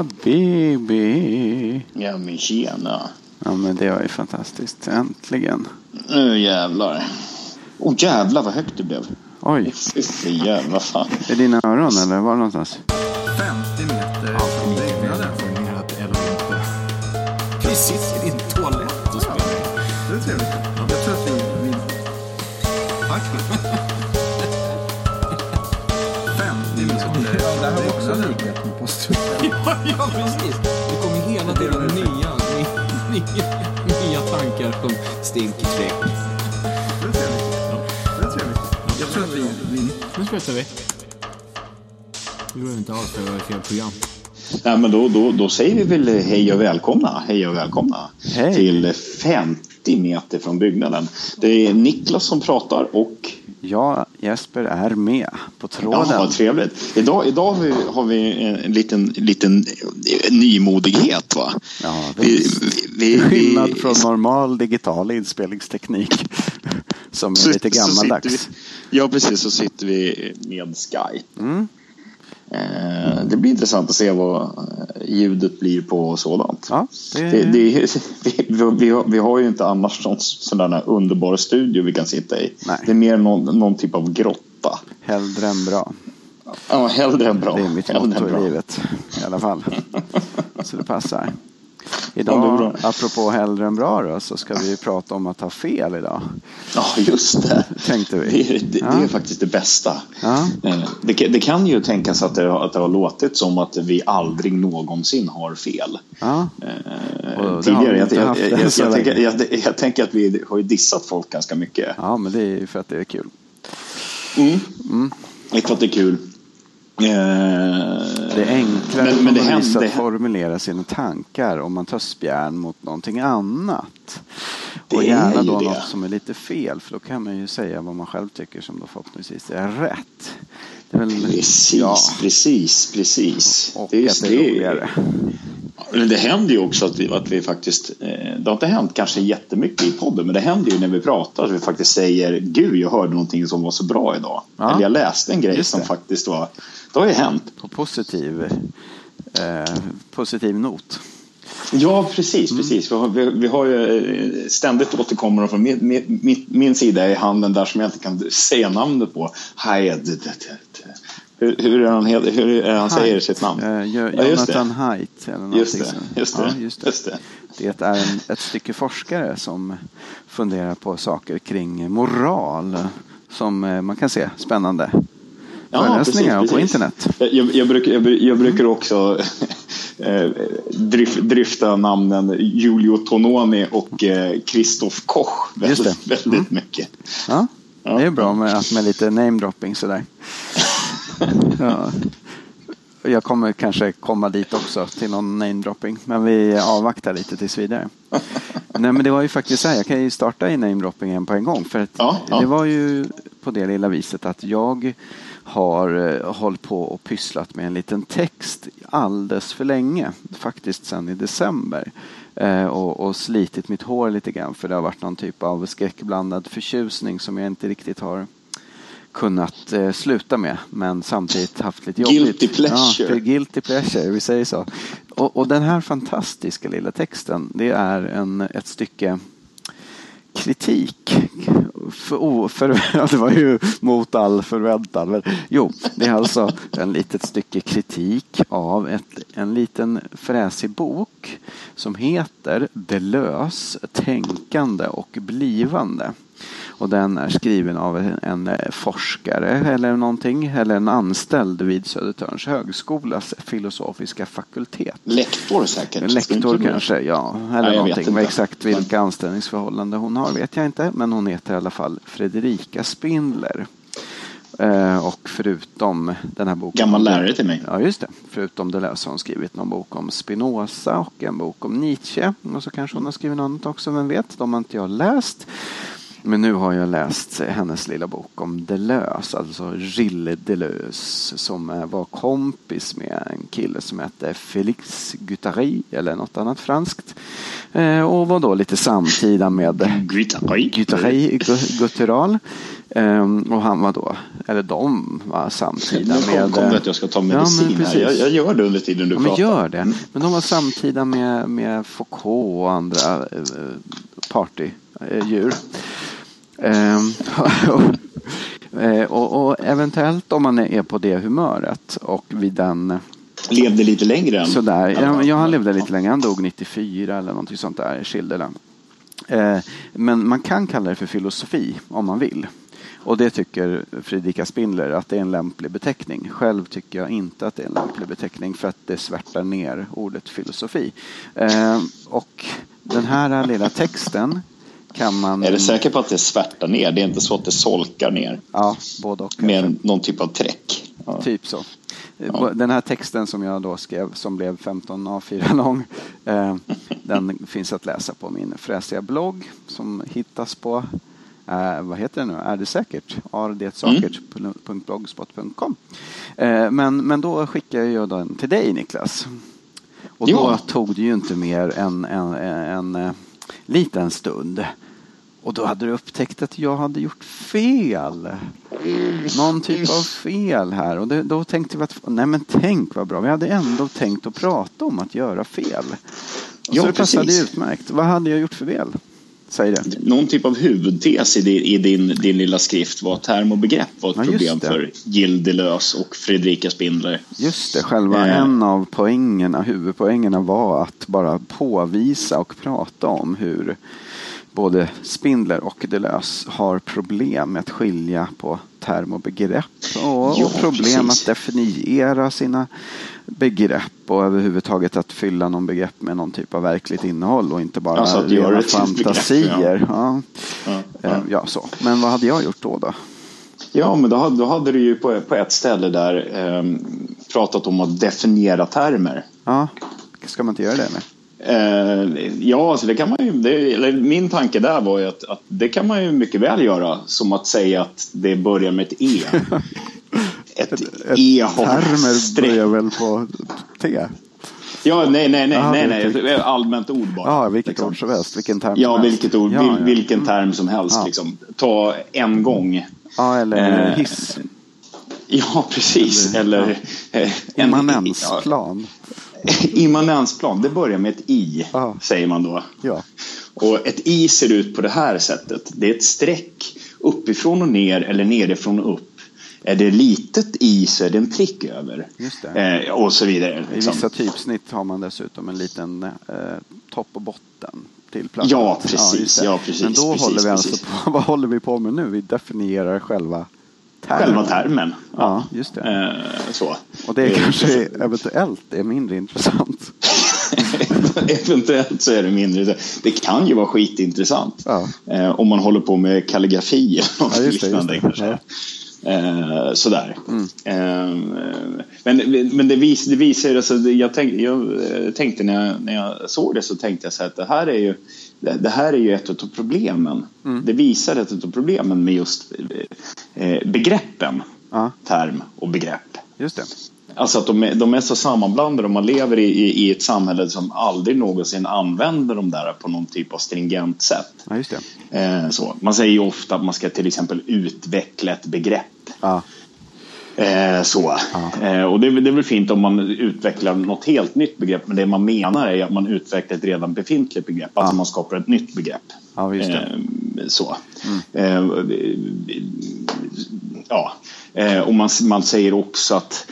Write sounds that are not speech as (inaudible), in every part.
Habibi. Ja men tjena. Ja men det var ju fantastiskt. Äntligen. Nu jävlar. Åh oh, jävlar vad högt det blev. Oj. Fy jävlar fan. Är det dina öron eller var någonstans? (laughs) ja, precis. Det kommer hela tiden nya, nya, nya tankar som stinker trevligt. Jag tror att vi... vi... Nu spetsar vi. Det behöver inte alls det var fel program. Nej, men då, då, då säger vi väl hej och välkomna. Hej och välkomna Hej. till 50 meter från byggnaden. Det är Niklas som pratar och Ja, Jesper är med på tråden. Ja, trevligt. Idag, idag har vi, har vi en liten, liten nymodighet. Va? Ja, vi, vi, Skillnad från normal digital inspelningsteknik. Som är så- lite gammaldags. vi- Ja, precis. Så sitter vi med Skype. Mm. Eh, Det blir intressant att se vad eh, ljudet blir på sådant. Ja, det, Det, det, (laughs) vi, vi, har, ju inte annars någon sån underbar studio vi kan sitta i. Nej. Det är mer någon, någon typ av grotta. hellre än bra. Ja, hellre än bra. Det är mitt motto i livet. I alla fall. (laughs) Så det passar. Det är Idag, apropå hellre än bra då, så ska vi prata om att ha fel idag. Ja, just det. Tänkte vi. Det, är- det, Ja. det är faktiskt det bästa. Ja. Eh, Det, kan- det kan ju tänkas att det, att det har låtit som att vi aldrig någonsin har fel. Ja, Eh, det tidigare. Jag, tänker, jag, att vi har ju dissat folk ganska mycket. ja, men det är ju för att det är kul. Mm. Jag tror att det är kul. Eh, Det är enklare Men- men det händer- att formulera sina tankar om man tar spjärn mot någonting annat. Det och gärna då det. något som är lite fel för då kan man ju säga vad man själv tycker som då förhoppningsvis är rätt. Är väl, Precis, Ja, precis, precis. och Det är att det är roligare. Det händer ju också att vi, att vi faktiskt, eh, det har inte hänt kanske jättemycket i podden, men det händer ju när vi pratar att vi faktiskt säger Gud, jag hörde någonting som var så bra idag. Ja. Eller jag läste en grej som faktiskt var, det har ju hänt. På positiv, eh, positiv not. Ja, precis, Mm. precis. Vi har, vi, vi har ju eh, ständigt återkommer från min, min, min, sida i handen där som jag inte kan säga namnet på. Hayed. Hur, hur är han, hur är han säger sitt namn? Eh, Jo- Ja. Jonathan Haidt eller Just det, just det, Ja, just det. just det. Det är en, ett stycke forskare som funderar på saker kring moral som eh, man kan se spännande. Föreläsningar på internet. Jag, jag, brukar, jag, jag brukar också (laughs) eh, dryf, dryfta namnen Giulio Tononi och eh, Christoph Koch väldigt, det. Mm. väldigt mycket. Ja, Ja. det är bra med, med lite namedropping sådär. (laughs) (laughs) Ja. Jag kommer kanske komma dit också till någon namedropping. Men vi avvaktar lite tills vidare. (laughs) Nej men det var ju faktiskt så här, jag kan ju starta i namedroppingen på en gång. För att Ja, ja. det var ju på det lilla viset att jag har eh, hållit på och pysslat med en liten text alldeles för länge. Faktiskt sedan i december. Eh, och, och slitit mitt hår lite grann för det har varit någon typ av skräckblandad förtjusning som jag inte riktigt har kunnat eh, sluta med men samtidigt haft lite jobbigt. Guilty pleasure. Ja, det guilty pleasure, vi säger så. Och, och den här fantastiska lilla texten det är en, ett stycke kritik. För, oh, för, (laughs) det var ju mot all förväntan. Men, jo, det är alltså en litet stycke kritik av ett, en liten fräsig bok som heter Delös, tänkande och blivande. Och den är skriven av en, en forskare eller någonting, eller en anställd vid Södertörns högskolas filosofiska fakultet. Lektor säkert. Lektor kanske, ja. Eller vet någonting. exakt vilka Men- anställningsförhållanden hon har vet jag inte. Men hon heter i alla fall Fredrika Spindler. Eh, och förutom den här boken. Gammal lärare till mig. Ja, just det. Förutom det så har hon skrivit någon bok om Spinoza och en bok om Nietzsche. Och så kanske hon har skrivit något annat också, vem vet? De har inte jag läst. Men nu har jag läst hennes lilla bok om Deleuze, alltså Gilles Deleuze som eh, var kompis med en kille som hette Félix Guattari eller något annat franskt. Eh, och var då lite samtida med Guattari. Guattari Guttural. Ehm, och han var då, eller de var samtida Nu med... kom det att jag ska ta men medicin här. precis. Jag, jag gör det under tiden du Ja, men pratar. gör det. Men de var samtida med, med Foucault och andra eh, partydjur. Ehm, och, (laughs) eh, och, och eventuellt om man är på det humöret och vid den Levde lite längre än... Sådär. Ja, ja, han levde lite länge. Han dog 94 eller någonting sånt där. Schilderland. Eh, men man kan kalla det för filosofi om man vill. Och det tycker Fredrika Spindler att det är en lämplig beteckning. Själv tycker jag inte att det är en lämplig beteckning för att det svärtar ner ordet filosofi. Eh, och den här lilla texten kan man... Är du säker på att det svärtar ner? Det är inte så att det solkar ner Ja, både och. med någon typ av träck? Ja. Typ så. Den här texten som jag då skrev som blev 15 A4 (laughs) lång. Eh, den finns att läsa på min fräsiga blogg som hittas på eh, vad heter det nu? Är det säkert? Ardetsäkert.blogspot.com eh, men, men då skickade jag den till dig Niklas. Och då Ja. tog det ju inte mer än en, en, en, liten stund. Och då hade du upptäckt att jag hade gjort fel. Någon typ av fel här. Och det, då tänkte vi att, nej men tänk vad bra. Vi hade ändå tänkt att prata om att göra fel. Och Ja, så det passade precis. utmärkt. Vad hade jag gjort för fel? Säg det. Någon typ av huvudtes i din, i din, din lilla skrift var att term och begrepp var ett Ja, problem för Deleuze och Fredrika Spindler. Just det, själva Eh. en av poängerna, huvudpoängerna var att bara påvisa och prata om hur både Spindler och Deleuze har problem med att skilja på term och begrepp och problem precis. att definiera sina begrepp och överhuvudtaget att fylla någon begrepp med någon typ av verkligt innehåll och inte bara Alltså rena ett begrepp, fantasier. ja. Ja, Eh, ja, så. Men vad hade jag gjort då? då? Ja, men då hade, då hade du ju på, på ett ställe där ehm, pratat om att definiera termer. Ja, ska man inte göra det med? Eh, ja, alltså det kan man ju. Det, eller min tanke där var ju att, att det kan man ju mycket väl göra. Som att säga att det börjar med ett E. (laughs) Ett, E har Termer börjar väl på T? Ja, nej, nej, nej, Jaha, nej, nej. Allmänt ord bara. Ja, vilket liksom. ord som helst. Vilken term Ja, vilket ord, Ja, ja. vilken term som helst. Ja. Liksom. Ta en gång. Ja, eller Eh, hiss. Ja, precis. Eller, eh, en- Immanensplan. (laughs) Immanensplan, det börjar med ett I, Ja. säger man då. Ja. Och ett I ser ut på det här sättet. Det är ett streck uppifrån och ner eller nerifrån och upp. Är det litet I så är det en prick över. Eh, och så vidare. I liksom. vissa typsnitt har man dessutom en liten eh, topp och botten till plattan. Ja, precis. det. Ja, precis, Men då precis, håller vi precis. alltså på, (laughs) vad håller vi på med nu? Vi definierar själva termen. Själva termen. Ja, just det. Eh, så. Och det är Eh, kanske eventuellt är mindre intressant. (laughs) Eventuellt så är det mindre. Det kan ju vara skitintressant. Ja. Eh, om man håller på med kalligrafi eller något Ja, liknande. det. kanske. Ja. Eh, sådär. Mm. Eh, men, men det, vis, det visar alltså, jag, tänk, jag eh, tänkte när jag, när jag såg det så tänkte jag så att det här är ju det här är ju ett av problemen. Mm. Det visar ett av problemen med just eh, begreppen. Ja, Term och begrepp. just det. Alltså att de är, de är så sammanblandade och man lever i, i, i ett samhälle som aldrig någonsin använder de där på någon typ av stringent sätt. Ja, just det. Eh, så. Man säger ju ofta att man ska till exempel utveckla ett begrepp. Ja, Eh, så. Eh, och det, det är väl fint om man utvecklar något helt nytt begrepp men det man menar är att man utvecklar ett redan befintligt begrepp. Alltså Ja. man skapar ett nytt begrepp. ja just det. Mm. Eh, så. Eh, ja. Eh, och man, man säger också att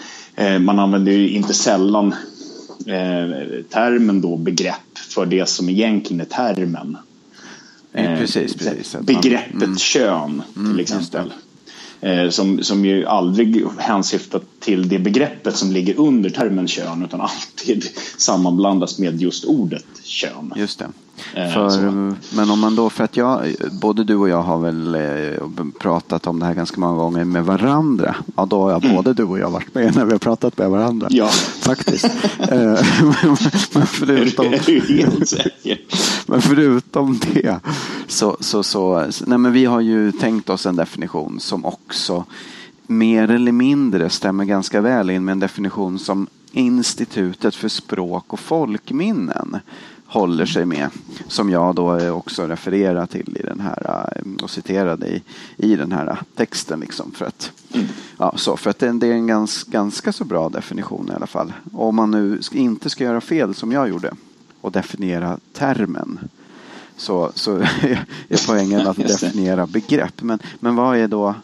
man använder ju inte sällan eh, termen då begrepp för det som egentligen är termen. Eh, precis, precis. Begreppet mm. kön till Mm, exempel. Eh, som, som ju aldrig hänsyftar till det begreppet som ligger under termen kön utan alltid (laughs) sammanblandas med just ordet kön. Just det. Eh, För, men om man då, för att jag, både du och jag har väl eh, pratat om det här ganska många gånger med varandra. Ja, då har jag både du och jag varit med när vi har pratat med varandra. Mm. Ja. (laughs) Faktiskt. Eh, (laughs) men, förutom, men förutom det Så, så, så, nej men vi har ju tänkt oss en definition som också mer eller mindre stämmer ganska väl in med en definition som Institutet för språk och folkminnen håller sig med. Som jag då också refererar till i den här eh, och citerade i, i den här texten. Liksom för att, ja, så, för att det, det är en ganska, ganska så bra definition i alla fall. Om man nu inte ska göra fel som jag gjorde och definiera termen så, så (laughs) är poängen att definiera begrepp. Men, men vad, är då,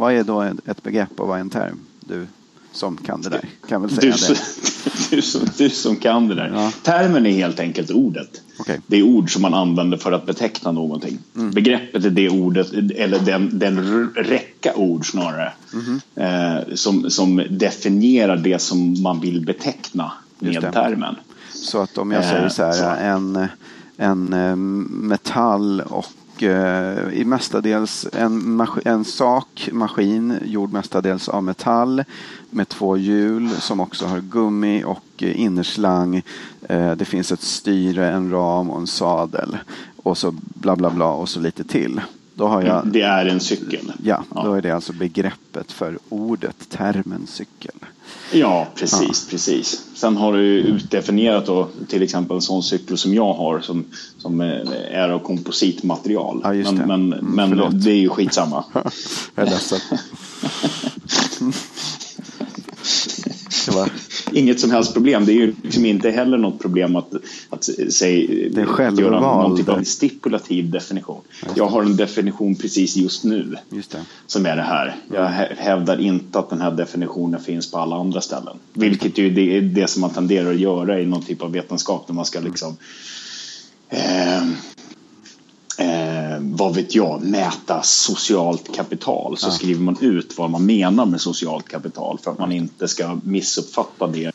vad är då ett begrepp och vad är en term? Du som kan det där kan väl säga du, som, det. (laughs) Du som, du som kan det där. Ja. Termen är helt enkelt ordet. Okej. Det är ord som man använder för att beteckna någonting. Mm. Begreppet är det ordet, eller den, den räcka ord snarare, Mhm. eh, som, som definierar det som man vill beteckna med termen. Så att om jag Eh, säger så här, så. en, en eh, metall och eh, i mestadels en, mas- en sak, maskin gjord mestadels av metall med två hjul som också har gummi och eh, innerslang. Eh, det finns ett styre, en ram och en sadel och så bla bla bla och så lite till. Då har jag, Det är en cykel. ja, då är det alltså begreppet för ordet, termen cykel. Ja, precis, precis. Sen har du utdefinierat då, till exempel en sån cykel som jag har som, som eh, är av kompositmaterial. Ja, men det. men, Mm, men det är ju skitsamma. (laughs) Jag är ledsen. (laughs) Det var, Inget som helst problem. Det är ju liksom inte heller något problem att, att, säg, Det är göra någon typ av stipulativ definition. Jag har en definition precis just nu just som är det här. Jag hä- hävdar inte att den här definitionen finns på alla andra ställen. Vilket ju det är det som man tenderar att göra i någon typ av vetenskap när man ska liksom eh, eh, vad vet jag, mäta socialt kapital så skriver man ut vad man menar med socialt kapital för att man inte ska missuppfatta det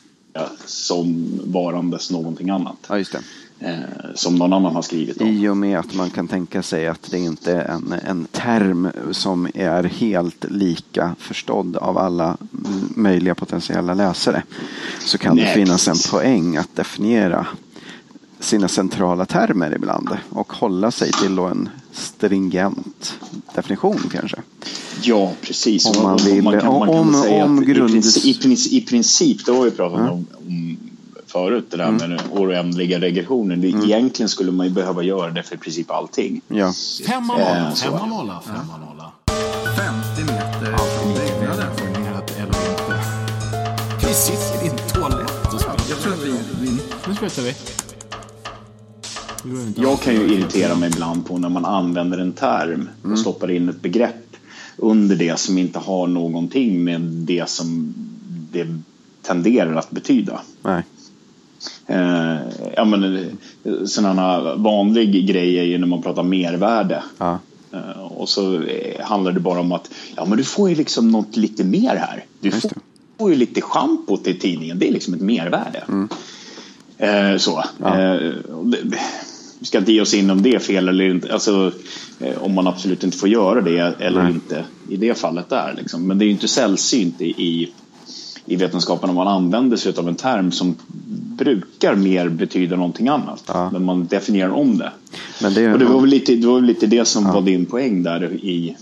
som varandes någonting annat. Ja, just det. Eh, som någon annan har skrivit om. I och med att man kan tänka sig att det inte är en, en term som är helt lika förstådd av alla möjliga potentiella läsare så kan det Nej, finnas en poäng att definiera sina centrala termer ibland och hålla sig till en stringent definition kanske. Ja, precis. Om man vill- man kan, man kan om- väl säga om att i, princip, i, princip, I princip, det har vi pratat Ja. om, om förut, det där Mm. med den oändliga regressionen. Det, Egentligen skulle man ju behöva göra det för i princip allting. Ja, Femma Eh, femma nolla, femma nolla. 50 meter från byggnaden. Formerat eller inte. Vi sitter i en toalett och spelar. Jag tror att vi... Nu spelar vi. Jag kan ju irritera mig ibland på när man använder en term Mm. och stoppar in ett begrepp under det som inte har någonting med det som det tenderar att betyda. nej. Eh, ja, men, eh, sådana vanlig grej är ju när man pratar mervärde. Ja, Eh, Och så eh, handlar det bara om att ja, men du får ju liksom något lite mer här. Du får, får ju lite schampo till tidningen. Det är liksom ett mervärde. Eh, så. Mm. Ja. Eh, det, ska inte ge oss in om det är fel eller inte. Alltså, eh, om man absolut inte får göra det eller Nej. inte i det fallet där. Liksom. Men det är ju inte sällsynt i, i, i vetenskapen om man använder sig av en term som brukar mer betyda någonting annat. Ja. Men man definierar om det. men det, Och det var väl lite det, var lite det som var din poäng där i...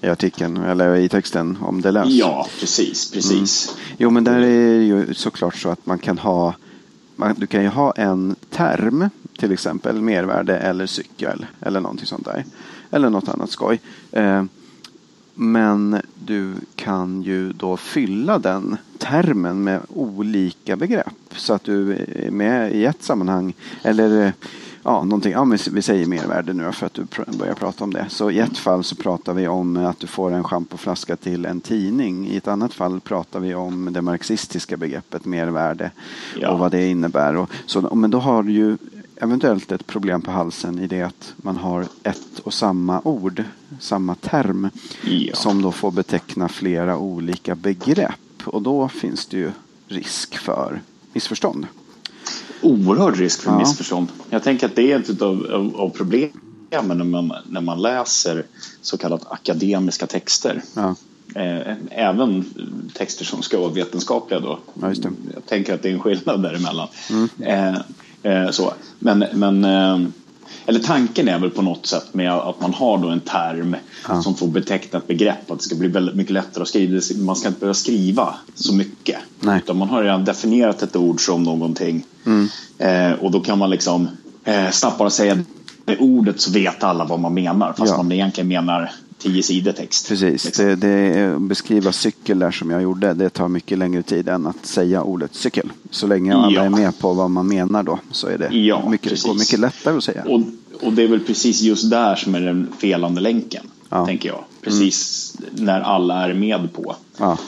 i artikeln eller i texten om det läs. Ja, precis, precis. Jo, men där är det ju såklart så att man kan ha man, du kan ju ha en term, till exempel mervärde eller cykel eller någonting sånt där. Eller något annat skoj. Eh, men du kan ju då fylla den termen med olika begrepp. Så att du är med i ett sammanhang. Eller eh, ja, någonting, ja, men vi säger mervärde nu för att du börjar prata om det. Så i ett fall så pratar vi om att du får en schampoflaska till en tidning. I ett annat fall pratar vi om det marxistiska begreppet mervärde Ja. och vad det innebär. Och, så, men då har du ju eventuellt ett problem på halsen i det att man har ett och samma ord, samma term Ja. som då får beteckna flera olika begrepp. Och då finns det ju risk för missförstånd. Oerhörd risk för Ja. missförstånd. Jag tänker att det är ett av, av, av problemen när man, när man läser så kallat akademiska texter. Ja, Eh, även texter som ska vara vetenskapliga då. Ja. Jag tänker att det är en skillnad däremellan. Eh, eh, så. Men, men eh, eller tanken är väl på något sätt med att man har då en term Ja. som får beteckna ett begrepp. Att det ska bli väldigt mycket lättare att skriva. Man ska inte behöva skriva så mycket. Nej. Utan man har redan definierat ett ord som någonting. Mm. Eh, och då kan man liksom eh, snabbt bara säga det ordet så vet alla vad man menar. Fast Ja. man egentligen menar tio sidor text. Precis, liksom. det, det beskriva cykel där som jag gjorde, det tar mycket längre tid än att säga ordet cykel. Så länge alla Ja. är med på vad man menar då så är det Ja, mycket, precis. går mycket lättare att säga. Och, och det är väl precis just där som är den felande länken. Ja. Mm. Tänker jag. Precis när alla är med på. Ja,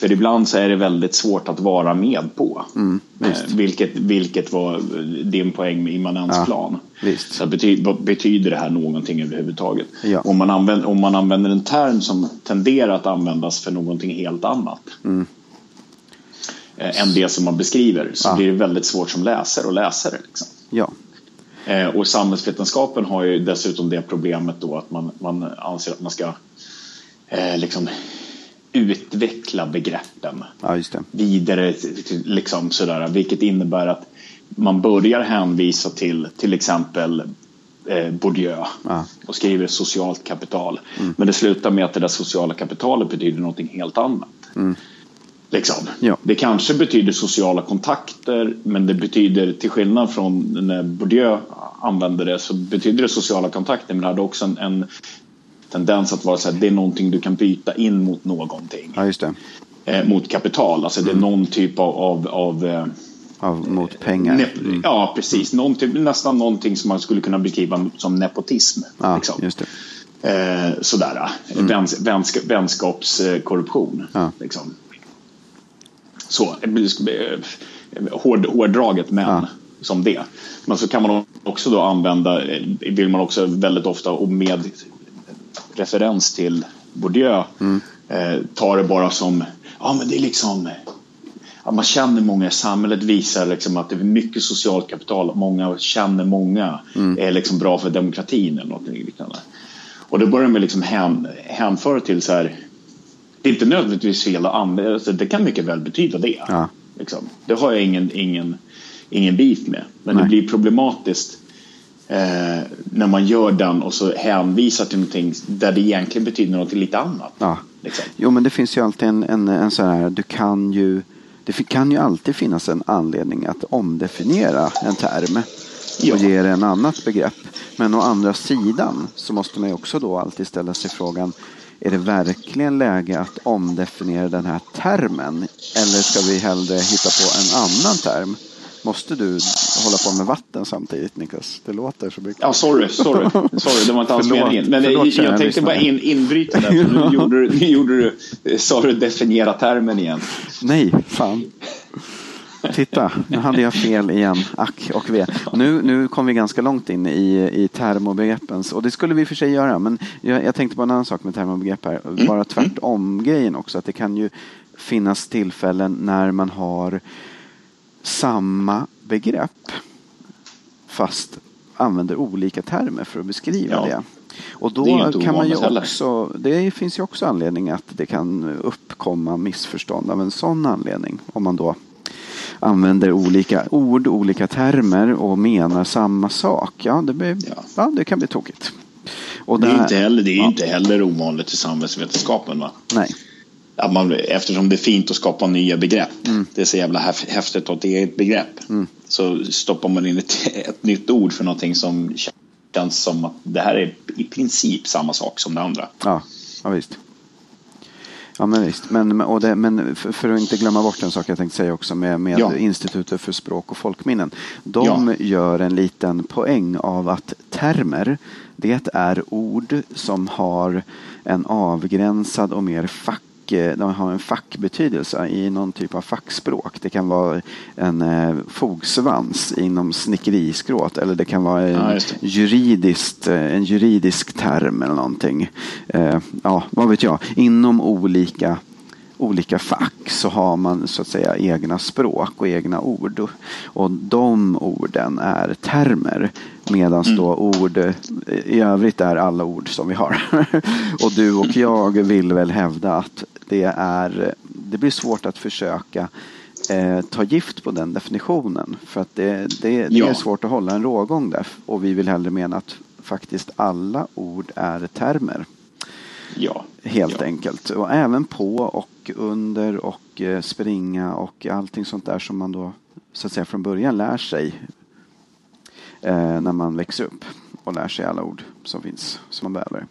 För ibland så är det väldigt svårt att vara med på. Mm, eh, vilket, vilket var din poäng med immanensplan. visst. Så betyder det här någonting överhuvudtaget? Ja. Om, man använder, om man använder en term som tenderar att användas för någonting helt annat. eh, än det som man beskriver så Mm. Ja. blir det väldigt svårt som läsare att läsa det. Liksom. ja, Eh, och samhällsvetenskapen har ju dessutom det problemet då att man, man anser att man ska eh, liksom utveckla begreppen ja vidare, liksom sådär, vilket innebär att man börjar hänvisa till till exempel eh, Bourdieu Ja. och skriver socialt kapital. Men det slutar med att det där sociala kapitalet betyder någonting helt annat. Liksom. Ja. Det kanske betyder sociala kontakter men det betyder till skillnad från när Bourdieu använde det så betyder det sociala kontakter men det hade också en, en tendens att vara så här, det är någonting du kan byta in mot någonting. Ja, just det. Eh, mot kapital, alltså det är någon typ av, av, av eh, Av, mot pengar. Mm. Ja, precis. Någon typ, nästan någonting som man skulle kunna beskriva som nepotism. Ja, liksom. just det. eh, sådär. Väns, vänska, vänskapskorruption. Ja. Liksom. Så, eh, hård, hårdraget men Ja. som det. Men så kan man också då använda, eh, vill man också väldigt ofta och med referens till Bourdieu Mm. eh, ta det bara som, ja men det är liksom Ja, man känner många i samhället visar liksom att det är mycket socialt kapital. Många känner många. Mm. är liksom bra för demokratin eller något liknande. Och då börjar man liksom hän, hänföra till så här. Det är inte nödvändigtvis fel att använda. Det kan mycket väl betyda det. Ja. Liksom. Det har jag ingen, ingen, ingen beef med. Men Nej. det blir problematiskt eh, när man gör den och så hänvisar till någonting där det egentligen betyder något lite annat. Ja. Liksom. Jo, men det finns ju alltid en, en, en sån här, du kan ju, det kan ju alltid finnas en anledning att omdefiniera en term Ja. och ge det en annat begrepp. Men å andra sidan så måste man ju också då alltid ställa sig frågan, är det verkligen läge att omdefiniera den här termen? Eller ska vi hellre hitta på en annan term? Måste du hålla på med vatten samtidigt Niklas? Det låter så mycket. Ja, sorry, sorry, sorry, det var inte alls meningen. Men förlåt, jag, jag tänkte bara in, inbryta där. Nu (laughs) gjorde du, nu gjorde du, sa du definiera termen igen. Nej, fan. Titta, nu hade jag fel igen. Ack och ve. Nu, nu kom vi ganska långt in i, i termobegreppens, och det skulle vi för sig göra, men jag, jag tänkte på en annan sak med termobegrepp här. Bara tvärtom grejen också, att det kan ju finnas tillfällen när man har samma begrepp fast använder olika termer för att beskriva Ja. det. Och Det då inte kan man ju heller. också, det finns ju också anledning att det kan uppkomma missförstånd av en sån anledning. Om man då använder olika ord, olika termer och menar samma sak. Ja, det, blir, ja. Ja. det kan bli tokigt. Och Det är, där- inte heller, det är ja, inte heller ovanligt i samhällsvetenskapen. Va? Nej, Att man, eftersom det är fint att skapa nya begrepp. Mm. Det är så jävla häf- häftigt att det är ett begrepp. Så stoppar man in ett, ett nytt ord för någonting som känns som att det här är i princip samma sak som det andra. ja, ja visst. Ja men visst, men, och det, men för, för att inte glömma bort en sak jag tänkte säga också med, med Ja. Institutet för språk och folkminnen. De gör en liten poäng av att termer, det är ord som har en avgränsad och mer fack de har en fackbetydelse i någon typ av fackspråk. Det kan vara en eh, fogsvans inom snickeriskråt eller det kan vara en, Ja, juridiskt, eh, en juridisk term eller någonting. Eh, ja, vad vet jag. Inom olika, olika fack så har man så att säga egna språk och egna ord. Och de orden är termer. Medan Mm. då ord i övrigt är alla ord som vi har. (laughs) och du och jag vill väl hävda att det är det blir svårt att försöka eh, ta gift på den definitionen. För att det, det, det Ja. är svårt att hålla en rågång där. Och vi vill hellre mena att faktiskt alla ord är termer. Ja. Helt ja. enkelt. Och även på och under och eh, springa och allting sånt där som man då så att säga från början lär sig eh, när man växer upp och lär sig alla ord som finns som man behöver.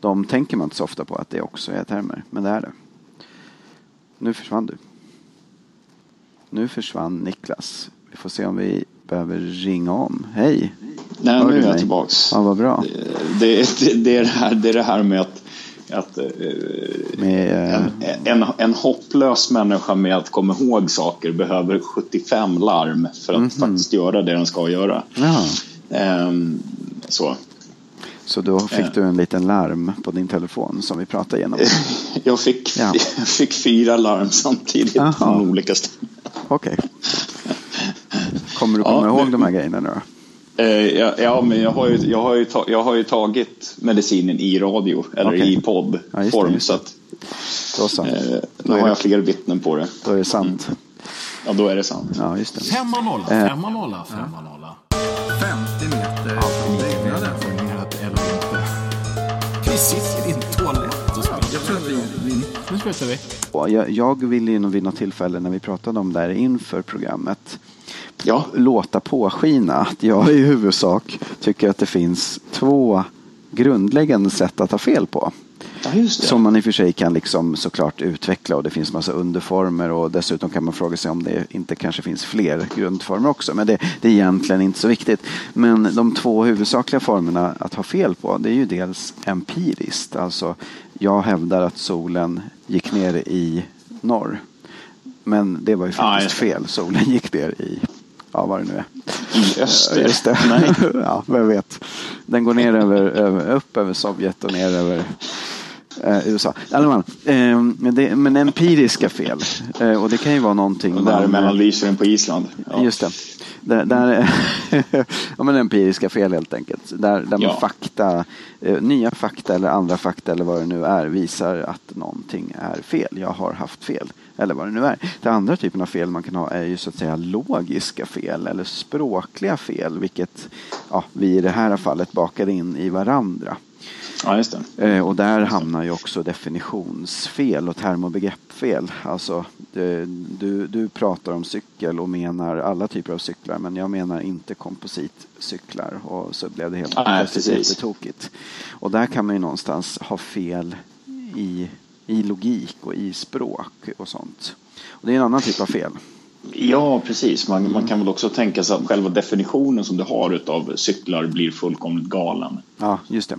De tänker man inte så ofta på att det också är termer, men det är det. Nu försvann du. Nu försvann Niklas. Vi får se om vi behöver ringa om. Hej! Nej, Hör nu är jag mig? tillbaks. Ja, vad bra. Det, det, det, är det, här, det är det här med att, att eh, Med, eh, en, en, en hopplös människa med att komma ihåg saker behöver 75 larm för att Mhm. faktiskt göra det den ska göra. ja. Ehm, så. Så då fick Ja. du en liten larm på din telefon som vi pratade igenom. (laughs) Jag fick, Ja. jag fick fyra larm samtidigt Jaha. från olika ställen. Okej. Kommer du komma Ja, ihåg men- de här grejerna nu då? Eh, ja, ja, men jag har, ju, jag, har ju ta, jag har ju tagit medicinen i radio eller Okej. i poddform. Ja, Så att, Då så. eh, Då nu är har jag fler vittnen på det. Då är det sant. Ja, då är det sant. Ja, just det. Femma nolla, femma nolla, femma nolla. 50 meter från byggnaden. Fungerat eller inte. Vi sitter i din toalett och spelar. Jag tror att vi... vi Nu slutar vi. Jag, jag ville ju vid något tillfälle när vi pratade om det här inför programmet Ja, låta påskina att jag i huvudsak tycker att det finns två grundläggande sätt att ha fel på. ja. Som man i och för sig kan liksom såklart utveckla och det finns massa underformer och dessutom kan man fråga sig om det inte kanske finns fler grundformer också. Men det, det är egentligen inte så viktigt. Men de två huvudsakliga formerna att ha fel på det är ju dels empiriskt. Alltså jag hävdar att solen gick ner i norr. Men det var ju Ja, faktiskt det. fel. Solen gick ner i, ja vad det nu är. I öster. Just det. Nej. (laughs) ja, vem vet. Den går ner över, över, upp över Sovjet och ner över eh, USA. Fall, eh, men, det, men empiriska fel. Eh, och det kan ju vara någonting Och där där mellan med, Lyseren på Island. Ja. Just det. Där, där, (laughs) ja, men empiriska fel helt enkelt. Där, där Ja. fakta, eh, nya fakta eller andra fakta eller vad det nu är visar att någonting är fel. Jag har haft fel. Eller vad det nu är. Den andra typen av fel man kan ha är ju så att säga logiska fel eller språkliga fel. Vilket ja, vi i det här fallet bakar in i varandra. ja, just det. Eh, och där hamnar ju också definitionsfel och termobegreppfel. Alltså, du, du pratar om cykel och menar alla typer av cyklar men jag menar inte kompositcyklar. Och så blev det helt Nej, jättetokigt. Och där kan man ju någonstans ha fel i, i logik och i språk och sånt. Och det är en annan typ av fel. Ja, precis. Man, man kan väl också tänka sig att själva definitionen som du har utav cyklar blir fullkomligt galen. Ja, just det.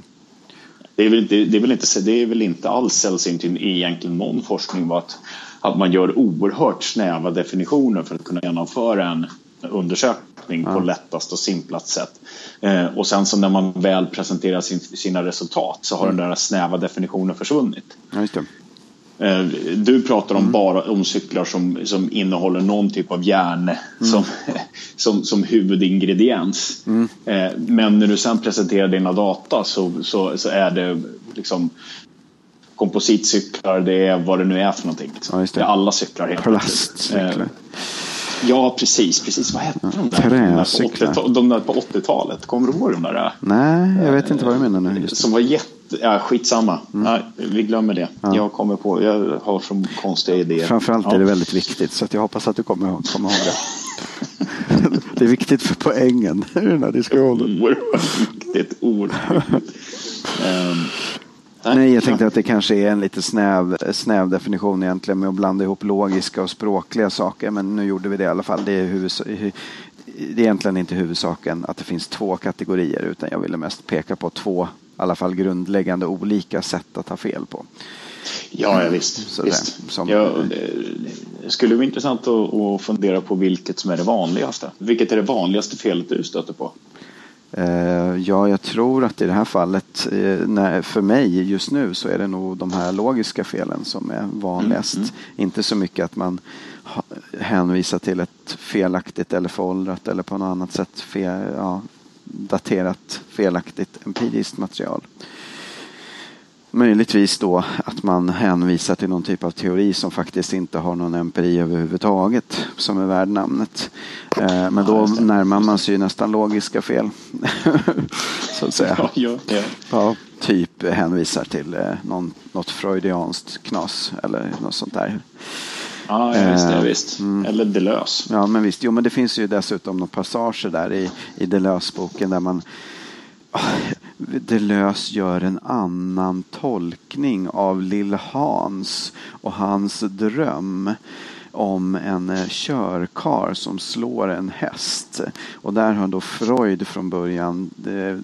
Det är väl inte, det är väl inte, det är väl inte alls sällsynt i egentligen någon forskning att, att man gör oerhört snäva definitioner för att kunna genomföra en undersökning på lättast och simplast sätt. Eh, och sen så när man väl presenterar sin, sina resultat så har den där snäva definitionen försvunnit. Ja, just det. Du pratar om bara om cyklar som, som innehåller någon typ av järn som, (laughs) som, som huvudingrediens. Eh, Men när du sen presenterar dina data så, så, så är det liksom kompositcyklar, det är vad det nu är för någonting. Liksom. Ja, det. det. är alla cyklar helt. Plastcyklar. Eh, Ja, precis. precis. Vad hette de där? Träcyklar. De där på 80-talet- De där på 80-talet. Kommer du ihåg de där? Nej, jag vet inte vad du menar nu. Som var jätte... Ja, skitsamma. Nej, vi glömmer det. Mm. Ja. Jag kommer på... Jag har som konstiga idéer. Framförallt ja. är det väldigt viktigt så jag hoppas att du kommer ihåg, kommer ihåg det. (laughs) det är viktigt för poängen i den här diskussionen. Oerhört viktigt. Oerhört viktigt. Ehm, Nej, jag tänkte att det kanske är en lite snäv, snäv definition egentligen med att blanda ihop logiska och språkliga saker. Men nu gjorde vi det i alla fall. Det är, huvudsa- det är egentligen inte huvudsaken att det finns två kategorier utan jag ville mest peka på två alla fall grundläggande olika sätt att ha fel på. Ja, ja visst. Så visst. det, som- ja, det skulle vara intressant att, fundera på vilket som är det vanligaste. Vilket är det vanligaste felet du stöter på? Eh, ja, jag tror att i det här fallet, eh, för mig just nu så är det nog de här logiska felen som är vanligast. Inte så mycket att man hänvisar till ett felaktigt eller föråldrat eller på något annat sätt fel, ja, daterat felaktigt empiriskt material. Möjligtvis då att man hänvisar till någon typ av teori som faktiskt inte har någon empiri överhuvudtaget som är värd namnet. Eh, Men då närmar man sig ju nästan logiska fel. (laughs) Så att säga. Ja, typ hänvisar till eh, någon, något freudianskt knas eller något sånt där. Ja, visst. Ja, Eh, visst. Eller Deleuze. Ja, men visst. Jo, men det finns ju dessutom några passager där i, i Deleuze-boken där man (sighs) Deleuze gör en annan tolkning av Lill Hans och hans dröm om en eh, körkar som slår en häst. Och där har då Freud från början eh,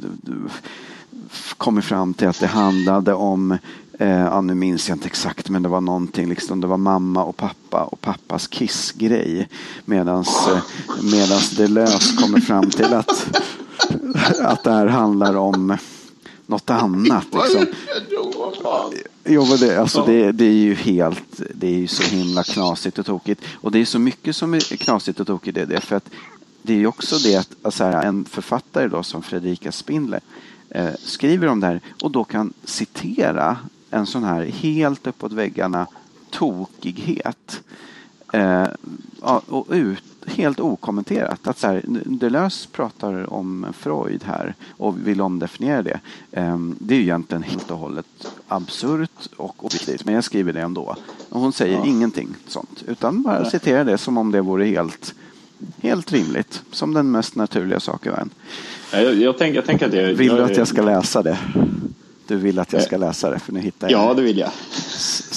kommit fram till att det handlade om Eh, ja, nu minns jag inte exakt men det var någonting liksom. Det var mamma och pappa och pappas kissgrej. Medans, eh, medans Deleuze kommer fram till att, att det här handlar om något annat. Liksom. Jo, det, alltså det, det är ju helt, det är ju så himla knasigt och tokigt. Och det är så mycket som är knasigt och tokigt i det. För att det är ju också det att alltså här, en författare då som Fredrika Spindler eh, skriver om det här och då kan citera en sån här helt uppåt väggarna tokighet. Eh, och ut, helt okommenterat. Att så här, Deleuze pratar om Freud här och vill omdefiniera det. Eh, det är ju egentligen helt och hållet absurt och objektivt. Men jag skriver det ändå. Och hon säger Ja. ingenting sånt. Utan bara Nej. citerar det som om det vore helt, helt rimligt. Som den mest naturliga sak i världen. Ja, Jag, jag, tänker, jag tänker att jag... Vill du att jag ska läsa det? Du vill att jag ska läsa det för nu hittar jag Ja, det vill jag.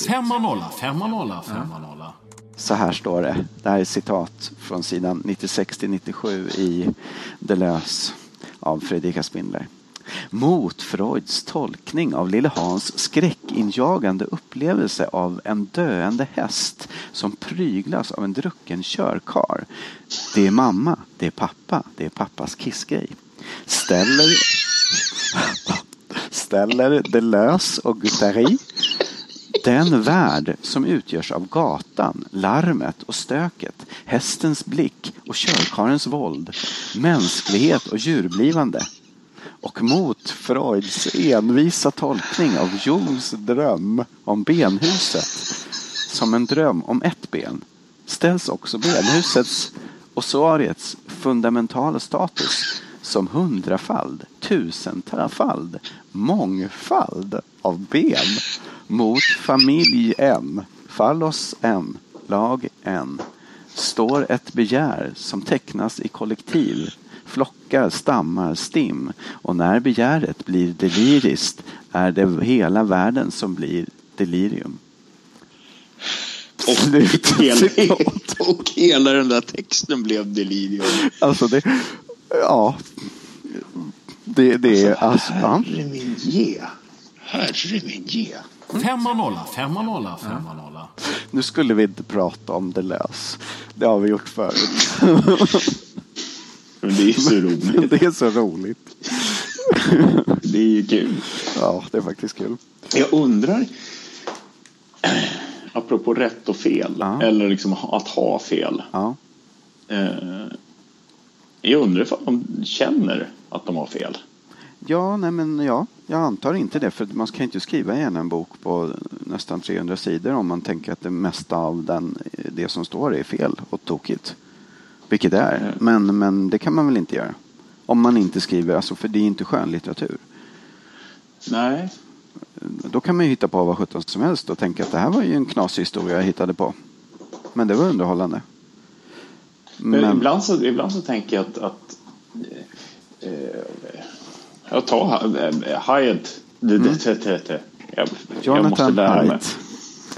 Femma nolla, femma nolla, femma nolla. Så här står det. Det här är citat från sidan 96 till 97 i Deleuze av Fredrika Spindler. Mot Freuds tolkning av Lille Hans skräckinjagande upplevelse av en döende häst som pryglas av en drucken körkar. Det är mamma, det är pappa, det är pappas kissgrej. Ställer, (laughs) ställer Deleuze och Guattari den värld som utgörs av gatan, larmet och stöket, hästens blick och körkarens våld, mänsklighet och djurblivande. Och mot Freuds envisa tolkning av Jungs dröm om benhuset som en dröm om ett ben ställs också benhusets och soariets fundamentala status som hundrafald, tusentafald, mångfald av ben mot familj en, fallos en, lag en, står ett begär som tecknas i kollektiv, flockar, stammar, stim och när begäret blir deliriskt är det hela världen som blir delirium. Och Slut hela, (laughs) och hela den där texten blev delirium. Alltså det, ja. Det, det är alltså. Herre min ge. Herre min ge. Femma nolla, femma nolla, femma nolla. Nu skulle vi inte prata om Deleuze. Det har vi gjort förut. Men det är så roligt. (laughs) Det är så roligt. Det är ju kul. Ja, det är faktiskt kul. Jag undrar, apropå rätt och fel, Ja. eller liksom att ha fel. Ja. Eh, jag undrar ifall de känner att de har fel. Ja, nej men ja, jag antar inte det. För man kan inte skriva igen en bok på nästan 300 sidor om man tänker att det mesta av den, det som står är fel och tokigt. Vilket det är. Men, men det kan man väl inte göra. Om man inte skriver, alltså för det är inte skönlitteratur. Nej, Då kan man ju hitta på vad sjutton som helst och tänka att det här var ju en knasig historia jag hittade på. Men det var underhållande. Men, Men, ibland, så, ibland så tänker jag att, att eh, eh, jag tar eh, Hyatt. Det, det, det, det, det. Jag, jag måste lära mig.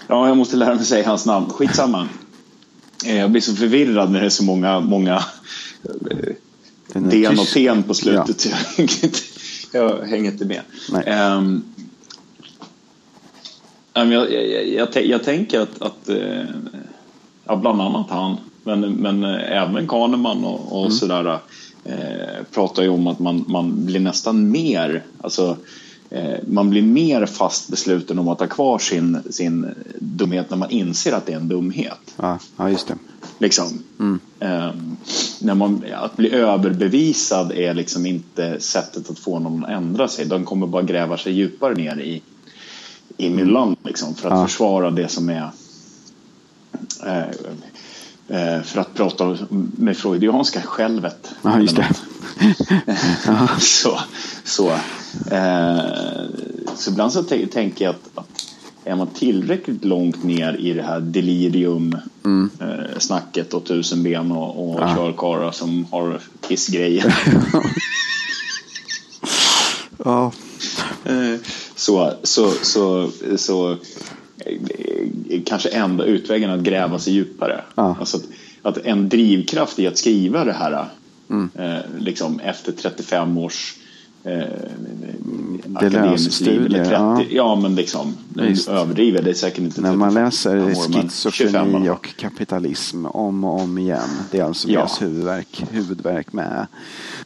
Ja, jag måste lära mig säga hans namn. Skitsamma. Eh, Jag blir så förvirrad när det är så många, många eh, Den den och ten på slutet. Jag, hänger inte- jag hänger inte med. Men jag, jag, jag, jag, tän- jag tänker att, att eh, ja, bland annat han, men, men eh, även Kahneman och, och Mm. sådär eh, pratar ju om att man, man blir nästan mer, alltså eh, man blir mer fast besluten om att ha kvar sin, sin dumhet när man inser att det är en dumhet. Ja, ja, just det. Liksom. Mm. Ehm, när man, att bli överbevisad är liksom inte sättet att få någon att ändra sig. De kommer bara gräva sig djupare ner i, i myllan liksom, för att Ja. försvara det som är eh, eh, för att prata med freudianska självet. Ja, just det. (laughs) så, så, eh, så ibland så tänker jag att, att är man tillräckligt långt ner i det här delirium eh, snacket och tusen ben och, och Ja. körkarlar som har kissgrejer. (laughs) Ja. Eh, så, så, så, så eh, kanske enda utvägen att gräva sig djupare. Ja. Alltså att, att en drivkraft i att skriva det här Mm. eh, liksom efter 35 års eh, Det 30, ja. ja. men liksom överdriver. Det är säkert inte När man 35 läser år, men 25 i alla schizofreni och kapitalism om och om igen. Det är alltså Ja. deras huvudverk, huvudverk med.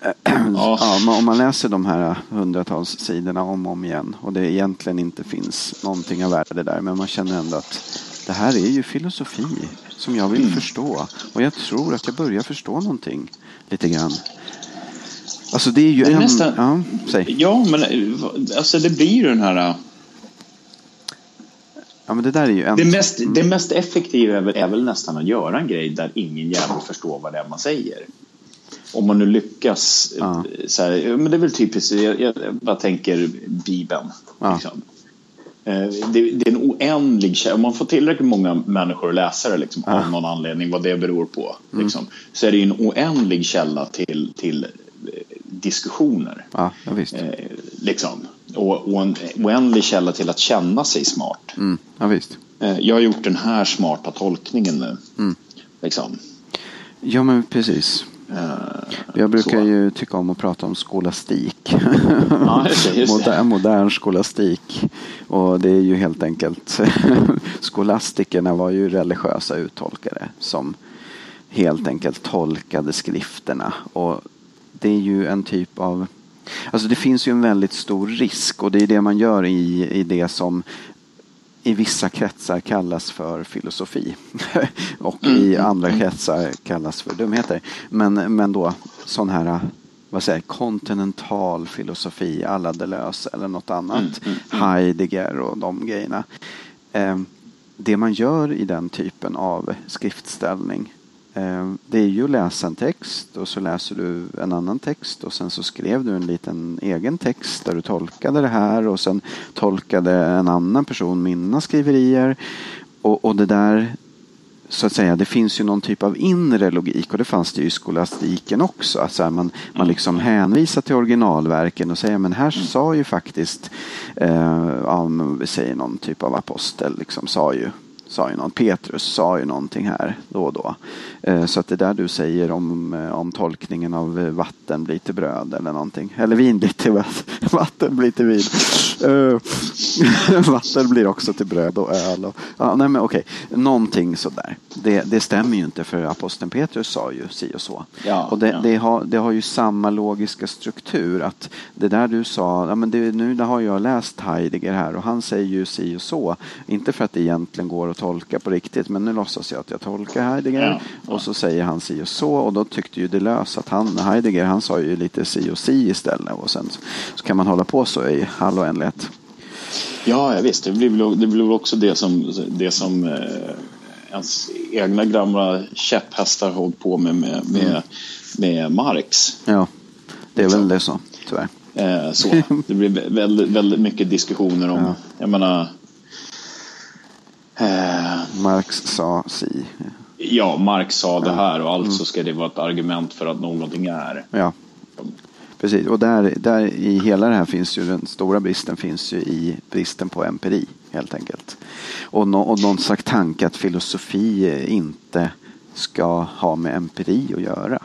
(clears throat) Ja, men om man läser de här hundratals sidorna om och om igen och det egentligen inte finns någonting av värde där men man känner ändå att det här är ju filosofi som jag vill Mm. förstå och jag tror att jag börjar förstå någonting lite grann. Alltså det är ju Det är en... nästan- Ja, säg. Ja, men alltså det blir ju den här... Ja, men det där är ju en... Det mest, det mest effektiva är väl, är väl nästan att göra en grej där ingen jävel förstår vad det är man säger. Om man nu lyckas. Ja. Så här, men det är väl typiskt, jag, jag bara tänker Bibeln. Ja. Liksom. Eh, Det, det är en oändlig. Om man får tillräckligt många människor att läsa det liksom, av någon anledning, vad det beror på. Mm. Liksom, så är det ju en oändlig källa till, till diskussioner. Ja, ja visst. Eh, liksom. och, och en oändlig källa till att känna sig smart. Mm, ja, visst. Eh, Jag har gjort den här smarta tolkningen nu. Mm. Liksom. Ja, men precis. Eh, Jag brukar så. ju tycka om att prata om skolastik. Ja, modern, modern skolastik. Och det är ju helt enkelt (laughs) skolastikerna var ju religiösa uttolkare som helt enkelt tolkade skrifterna. Och det är ju en typ av Alltså det finns ju en väldigt stor risk och det är det man gör i, i det som i vissa kretsar kallas för filosofi (laughs) och i andra kretsar kallas för dumheter. Men, men då sån här vad säger, kontinental filosofi, alla Deleuze eller något annat. Heidegger och de grejerna. Eh, det man gör i den typen av skriftställning Ehm, det är ju att läsa en text och så läser du en annan text och sen så skrev du en liten egen text där du tolkade det här och sen tolkade en annan person mina skriverier. Och, och det där så att säga, det finns ju någon typ av inre logik och det fanns det ju i skolastiken också. Alltså man, man liksom hänvisar till originalverken och säger men här sa ju faktiskt, eh, ja, vi säger någon typ av apostel, liksom, sa ju sa ju någon, Petrus sa ju någonting här då och då. Eh, Så att det där du säger om, eh, om tolkningen av eh, vatten blir till bröd eller någonting. Eller vin blir till vatten, (laughs) vatten blir till vin. (laughs) Vatten blir också till bröd och öl. Och, ja, nej men okej, någonting sådär. Det, det stämmer ju inte för aposteln Petrus sa ju si och så. Ja, och det, ja. det, har, det har ju samma logiska struktur. Att det där du sa, ja, men det, nu har jag läst Heidegger här och han säger ju si och så. Inte för att det egentligen går att tolka på riktigt men nu låtsas jag att jag tolkar Heidegger. Ja, ja. Och så säger han si och så och då tyckte ju Deleuze att han, Heidegger, han sa ju lite si och si istället. Och sen så, kan man hålla på så i all oändlighet. Ja, ja, visst. Det blir, det blir också det som, det som eh, ens egna gamla käpphästar hållit på med med, med, med Marx. Ja, det är väl det så, tyvärr. Eh, så. Det blir vä- väldigt, väldigt mycket diskussioner om, Ja. jag menar, eh, Marx sa si. ja, Marx sa det här och alltså ska det vara ett argument för att någonting är. Ja, precis. Och där, där i hela det här finns ju den stora bristen finns ju i bristen på empiri helt enkelt. Och, nå, och någon slags tanke att filosofi inte ska ha med empiri att göra.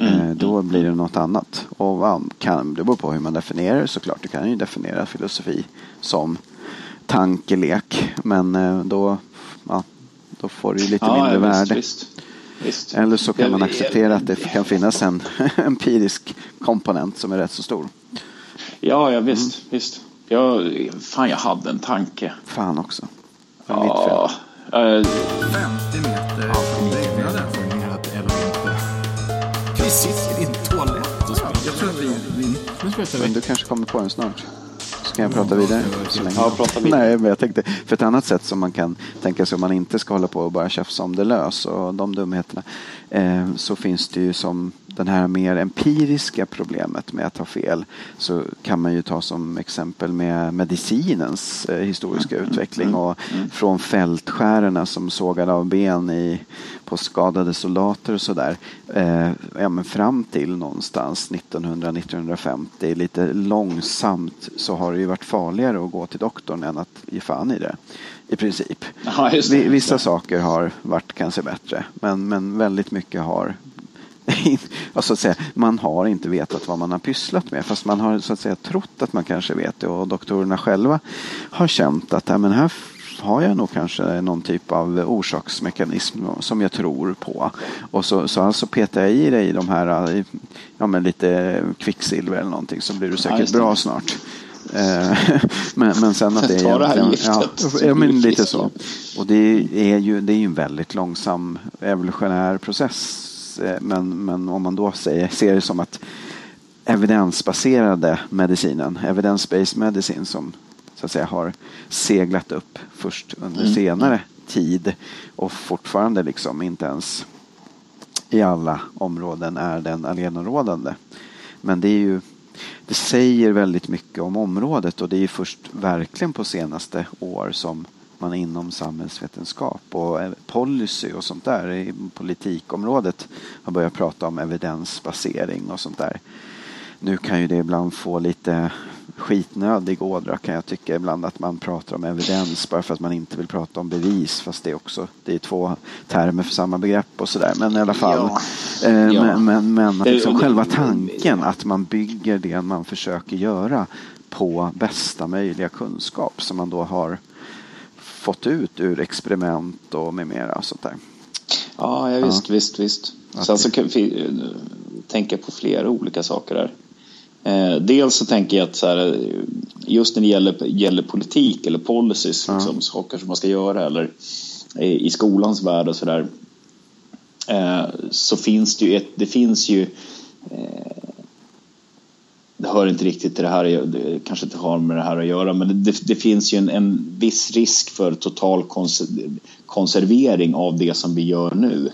Eh, då blir det något annat. Och kan, det beror på hur man definierar det såklart. Du kan ju definiera filosofi som tankelek. Men eh, då, ja, då får det ju lite mindre visst, värde. Visst, visst. Eller så kan Jag- man acceptera att det kan finnas en (laughs) empirisk komponent som är rätt så stor. Ja, ja visst. Mm. visst. Jag, fan, jag hade en tanke. Fan också. Det är mitt fel. Ja, 50 meter från byggnaden. Informerat eller inte. Vi sitter i din toalett och spelar. Jag tror att vi... vi Nu spelar Men du kanske kommer på den snart. Kan jag prata vidare? Så länge. Ja, prata vidare. Nej, men jag tänkte, för ett annat sätt som man kan tänka sig om man inte ska hålla på och bara tjafsa om det lös och de dumheterna. Eh, så finns det ju som den här mer empiriska problemet med att ha fel. Så kan man ju ta som exempel med medicinens eh, historiska utveckling och från fältskärerna som sågade av ben i, på skadade soldater och sådär. Eh, ja, men fram till någonstans 1900-1950 lite långsamt så har det ju varit farligare att gå till doktorn än att ge fan i det. I princip. Just det, Vissa saker har varit kanske bättre men, men väldigt mycket har (laughs) alltså, säga, man har inte vetat vad man har pysslat med fast man har så att säga trott att man kanske vet det och doktorerna själva har känt att ja, men här har jag nog kanske någon typ av orsaksmekanism som jag tror på. Och så, så alltså petar jag i dig i de här, ja men lite kvicksilver eller någonting så blir du säkert det. bra snart. Eh, (laughs) men, men sen att det är Ta det här ja, giftet, ja, blir men lite så. Och det är ju, det är ju en väldigt långsam evolutionär process. Eh, Men, men om man då säger, ser det som att evidensbaserade medicinen, evidence-based medicine som så att säga har seglat upp först under Mm. senare tid och fortfarande liksom inte ens i alla områden är den allenarådande. Men det är ju det säger väldigt mycket om området och det är först verkligen på senaste år som man inom samhällsvetenskap och eh, policy och sånt där i politikområdet har börjat prata om evidensbasering och sånt där. Nu kan ju det ibland få lite skitnödig ådra kan jag tycka ibland att man pratar om evidens bara för att man inte vill prata om bevis fast det är också det är två termer för samma begrepp och sådär men i alla fall Ja. eh, Ja. men, men, men liksom själva tanken att man bygger det man försöker göra på bästa möjliga kunskap som man då har fått ut ur experiment och med mera sånt där. Ja, ja visst, visst, visst. Att Sen så kan vi eh, tänka på flera olika saker där. Eh, dels så tänker jag att så här, eh, just när det gäller, gäller politik eller policies, Ja. liksom, saker som man ska göra eller i, i skolans värld och sådär. Eh, så finns det ju, ett, det finns ju eh, det hör inte riktigt till det här, det kanske inte har med det här att göra, men det, det finns ju en, en viss risk för total kons- konservering av det som vi gör nu.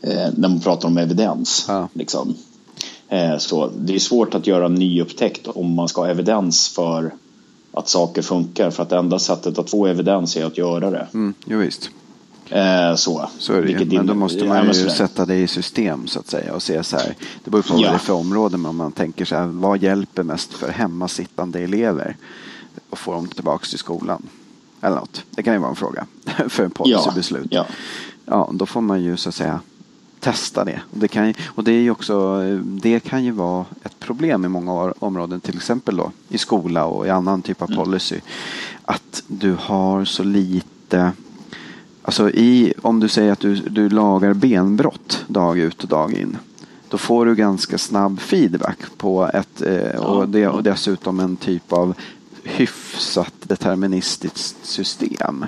Eh, när man pratar om evidens. Ja. Liksom. Eh, så det är svårt att göra en nyupptäckt om man ska ha evidens för att saker funkar. För att det enda sättet att få evidens är att göra det. Mm, jo visst, Eh, så. så är det. Vilket Men då måste ja, man ju sätta det i system så att säga och se så här. Det beror på vad Ja. det är för område men om man tänker så här. Vad hjälper mest för hemmasittande elever och få dem tillbaks till skolan? Eller något. Det kan ju vara en fråga (laughs) för en policybeslut. Ja, ja, då får man ju så att säga testa det. Och det, kan, ju- och det, är ju också, det kan ju vara ett problem i många områden, till exempel då, i skola och i annan typ av policy. Att du har så lite Alltså i, om du säger att du, du lagar benbrott dag ut och dag in. Då får du ganska snabb feedback på ett eh, och, det, och dessutom en typ av hyfsat deterministiskt system.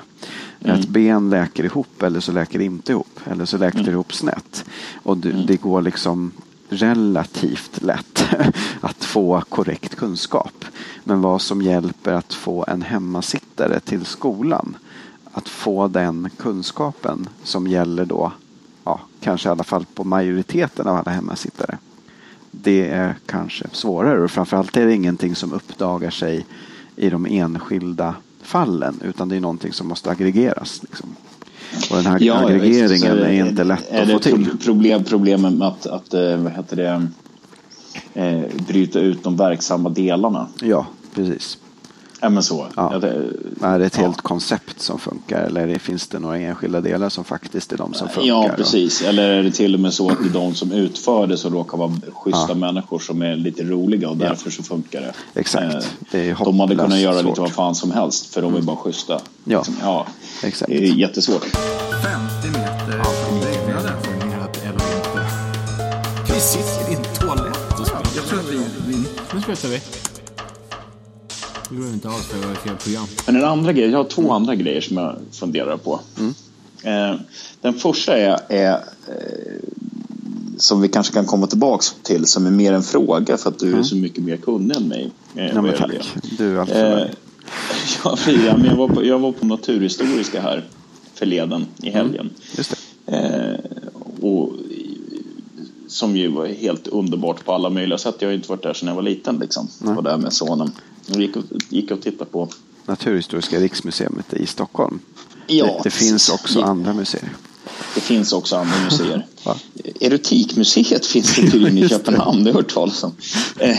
Ett ben läker ihop eller så läker det inte ihop. Eller så läker det ihop snett. Och det, det går liksom relativt lätt (laughs) att få korrekt kunskap. Men vad som hjälper att få en hemmasittare till skolan att få den kunskapen som gäller då, ja, kanske i alla fall på majoriteten av alla hemmasittare. Det är kanske svårare och framförallt är det ingenting som uppdagar sig i de enskilda fallen utan det är någonting som måste aggregeras. Liksom. Och den här Ja, ja, visst. aggregeringen Så är inte lätt är att få till. pro- Problem, problemen med att, att eh, vad heter det, eh, bryta ut de verksamma delarna. Ja, precis. Ja, men så. Ja. Ja, det, Är det ett Ja. helt koncept som funkar eller finns det några enskilda delar som faktiskt är de som funkar? ja, och- precis. Eller är det till och med så att det är de som utför det som råkar vara schyssta Ja. människor som är lite roliga och Ja. därför så funkar det. Exakt. Eh, Det är de hade kunnat göra svårt. Mm. lite vad fan som helst för de är bara schyssta. Ja. Liksom, ja. Exakt. Det är jättesvårt. 50 meter från byggnaden. Vi sitter i en toalett och spelar. Jag tror att vi... Nu spelar vi. Det går inte alls jag var fel program. Men en andra grej, jag har två Mm. andra grejer som jag funderar på. Eh, den första är, är eh, som vi kanske kan komma tillbaka till som är mer en fråga för att du är så mycket mer kunnig än mig. eh, Ja, men tack. det. Du är alltid Eh, värd. (laughs) ja, Frida, men jag, var på, jag var på Naturhistoriska här förleden i helgen. Just det. Eh, och, som ju var helt underbart på alla möjliga sätt. Jag har ju inte varit där sedan jag var liten. Liksom. Nej. Var där med sonen. Jag gick och, gick och tittade på. Naturhistoriska riksmuseet i Stockholm. Ja, det, det finns också gick- andra museer. Det finns också andra museer. (laughs) Erotikmuseet finns det tydligen i (laughs) det. Köpenhamn, det har jag hört talas om. Eh,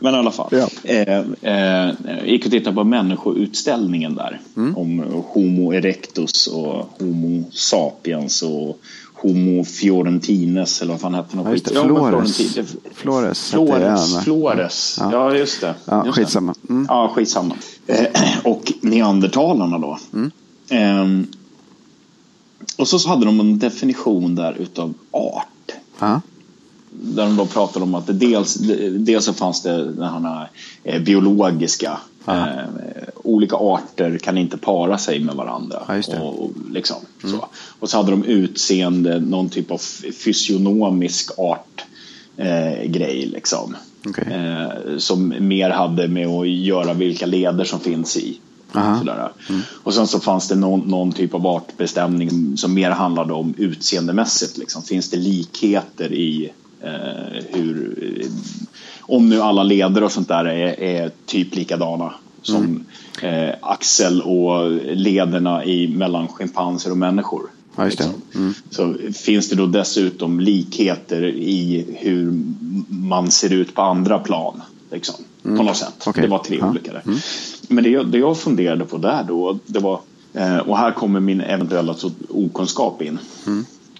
Men i alla fall. Ja. Eh, eh, gick och tittade på människoutställningen där. Mm. Om Homo erectus och Homo sapiens och Homo fiorentines eller vad fan hette den? Ja, just det. Flores. Flores Flores. Flores. Ja. Ja, just det. Ja, just skitsamma. Mm. Ja, skitsamma. Eh, (clears throat) och neandertalarna då. Mm. Ehm, och så hade de en definition där utav art. Ja. Där de då pratade om att det dels, dels så fanns det den här eh, biologiska. Eh, olika arter kan inte para sig med varandra. Ja. Och, och, liksom, så. och så hade de utseende, någon typ av fysionomisk art eh, grej. Liksom. Okej. Eh, som mer hade med att göra vilka leder som finns i. Sådär. Och sen så fanns det någon, någon typ av artbestämning som mer handlade om utseendemässigt. Liksom. Finns det likheter i eh, hur... Om nu alla leder och sånt där är, är typ likadana som eh, axel och lederna i, mellan schimpanser och människor. Ja, liksom. Så finns det då dessutom likheter i hur man ser ut på andra plan. Liksom, På något sätt. Okej. Det var tre Ja. olika där. Men det, jag- det jag funderade på där då, det var, eh, och här kommer min eventuella okunskap in.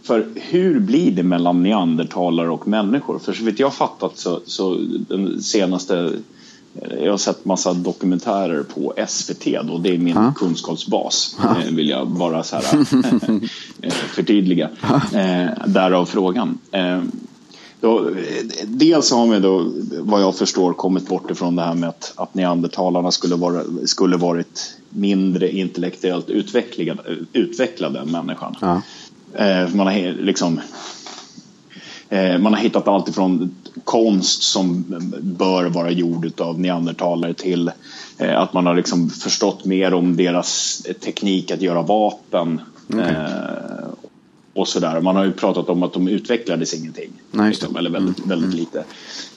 För hur blir det mellan neandertalare och människor? För så vitt jag fattat så, så den senaste jag har sett massa dokumentärer på SVT då, det är min Ja. kunskapsbas. eh, Vill jag bara så här, (laughs) eh, förtydliga. Eh, därav frågan. Då, dels har vi då, vad jag förstår, kommit bort ifrån det här med att, att neandertalarna skulle, vara, skulle varit mindre intellektuellt utvecklade, utvecklade än människan. Ja. Eh, man, har liksom, man har hittat allt ifrån konst som bör vara gjord av neandertalare till eh, att man har liksom förstått mer om deras teknik att göra vapen. Eh, och sådär. Man har ju pratat om att de utvecklades ingenting. Nej. Liksom, eller väldigt, väldigt lite.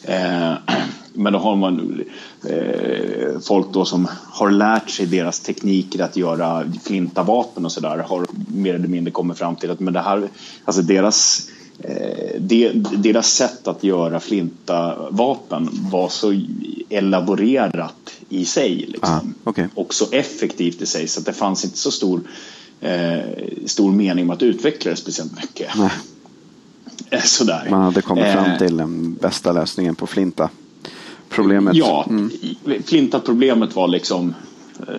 Eh, (clears throat) men då har man eh, folk då som har lärt sig deras tekniker att göra flintavapen och sådär har mer eller mindre kommit fram till att men det här, alltså deras eh, de, deras sätt att göra flintavapen var så elaborerat i sig. Liksom. Ah, okej. Och så effektivt i sig så att det fanns inte så stor, eh, stor mening med att utveckla det speciellt mycket. Nej. Eh, Sådär. Man hade kommit Eh, fram till den bästa lösningen på flinta. Problemet. Ja, Mm. flinta-problemet var liksom... Eh,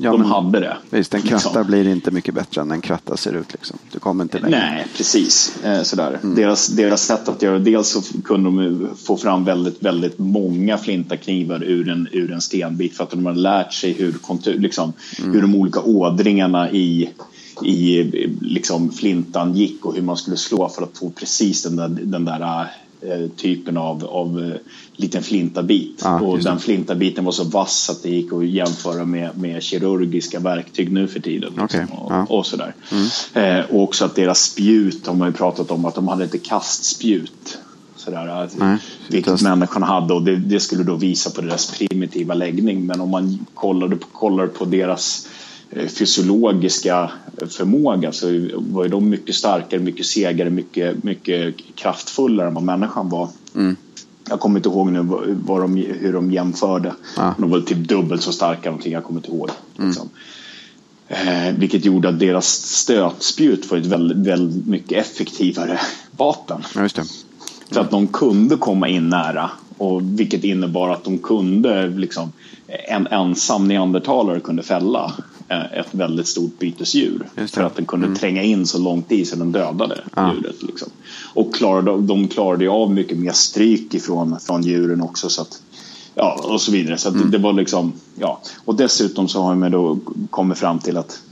ja, de men- hade det. Visst, en liksom. kratta blir inte mycket bättre än en kratta ser ut. Liksom. Du kommer inte längre. Nej, precis. Eh, sådär. Mm. Deras, deras sätt att göra, dels så kunde de få fram väldigt, väldigt många flintaknivar ur en, ur en stenbit för att de hade lärt sig hur, kontur, liksom, Mm. hur de olika ådringarna i, i liksom, flintan gick och hur man skulle slå för att få precis den där, den där typen av, av eh, liten flintabit. Ja, och den flintabiten var så vass att det gick att jämföra med, med kirurgiska verktyg nu för tiden. Liksom, Okej, och, ja. och sådär. Eh, och också att deras spjut har man ju pratat om att de hade inte kastspjut. Sådär, att- Nej, vilket just- människan hade och det, det skulle då visa på deras primitiva läggning. Men om man kollade på, kollar på deras eh, fysiologiska förmåga så var ju de mycket starkare, mycket segare, mycket, mycket kraftfullare än vad människan var. Jag kommer inte ihåg nu vad, de, hur de jämförde. Ja. De var typ dubbelt så starka någonting, jag kommer inte ihåg. Liksom. Eh, vilket gjorde att deras stötspjut var ett väldigt, väldigt mycket effektivare vapen. Ja, just det. För att de kunde komma in nära. Och vilket innebar att de kunde, liksom, en ensam neandertalare kunde fälla eh, ett väldigt stort bytesdjur. För att den kunde tränga in så långt i så den dödade Ja. djuret. Liksom. Och klarade, de klarade ju av mycket mer stryk ifrån från djuren också. Så att, ja, och så vidare. Så att det, var liksom, ja. Och dessutom så har man då kommit fram till att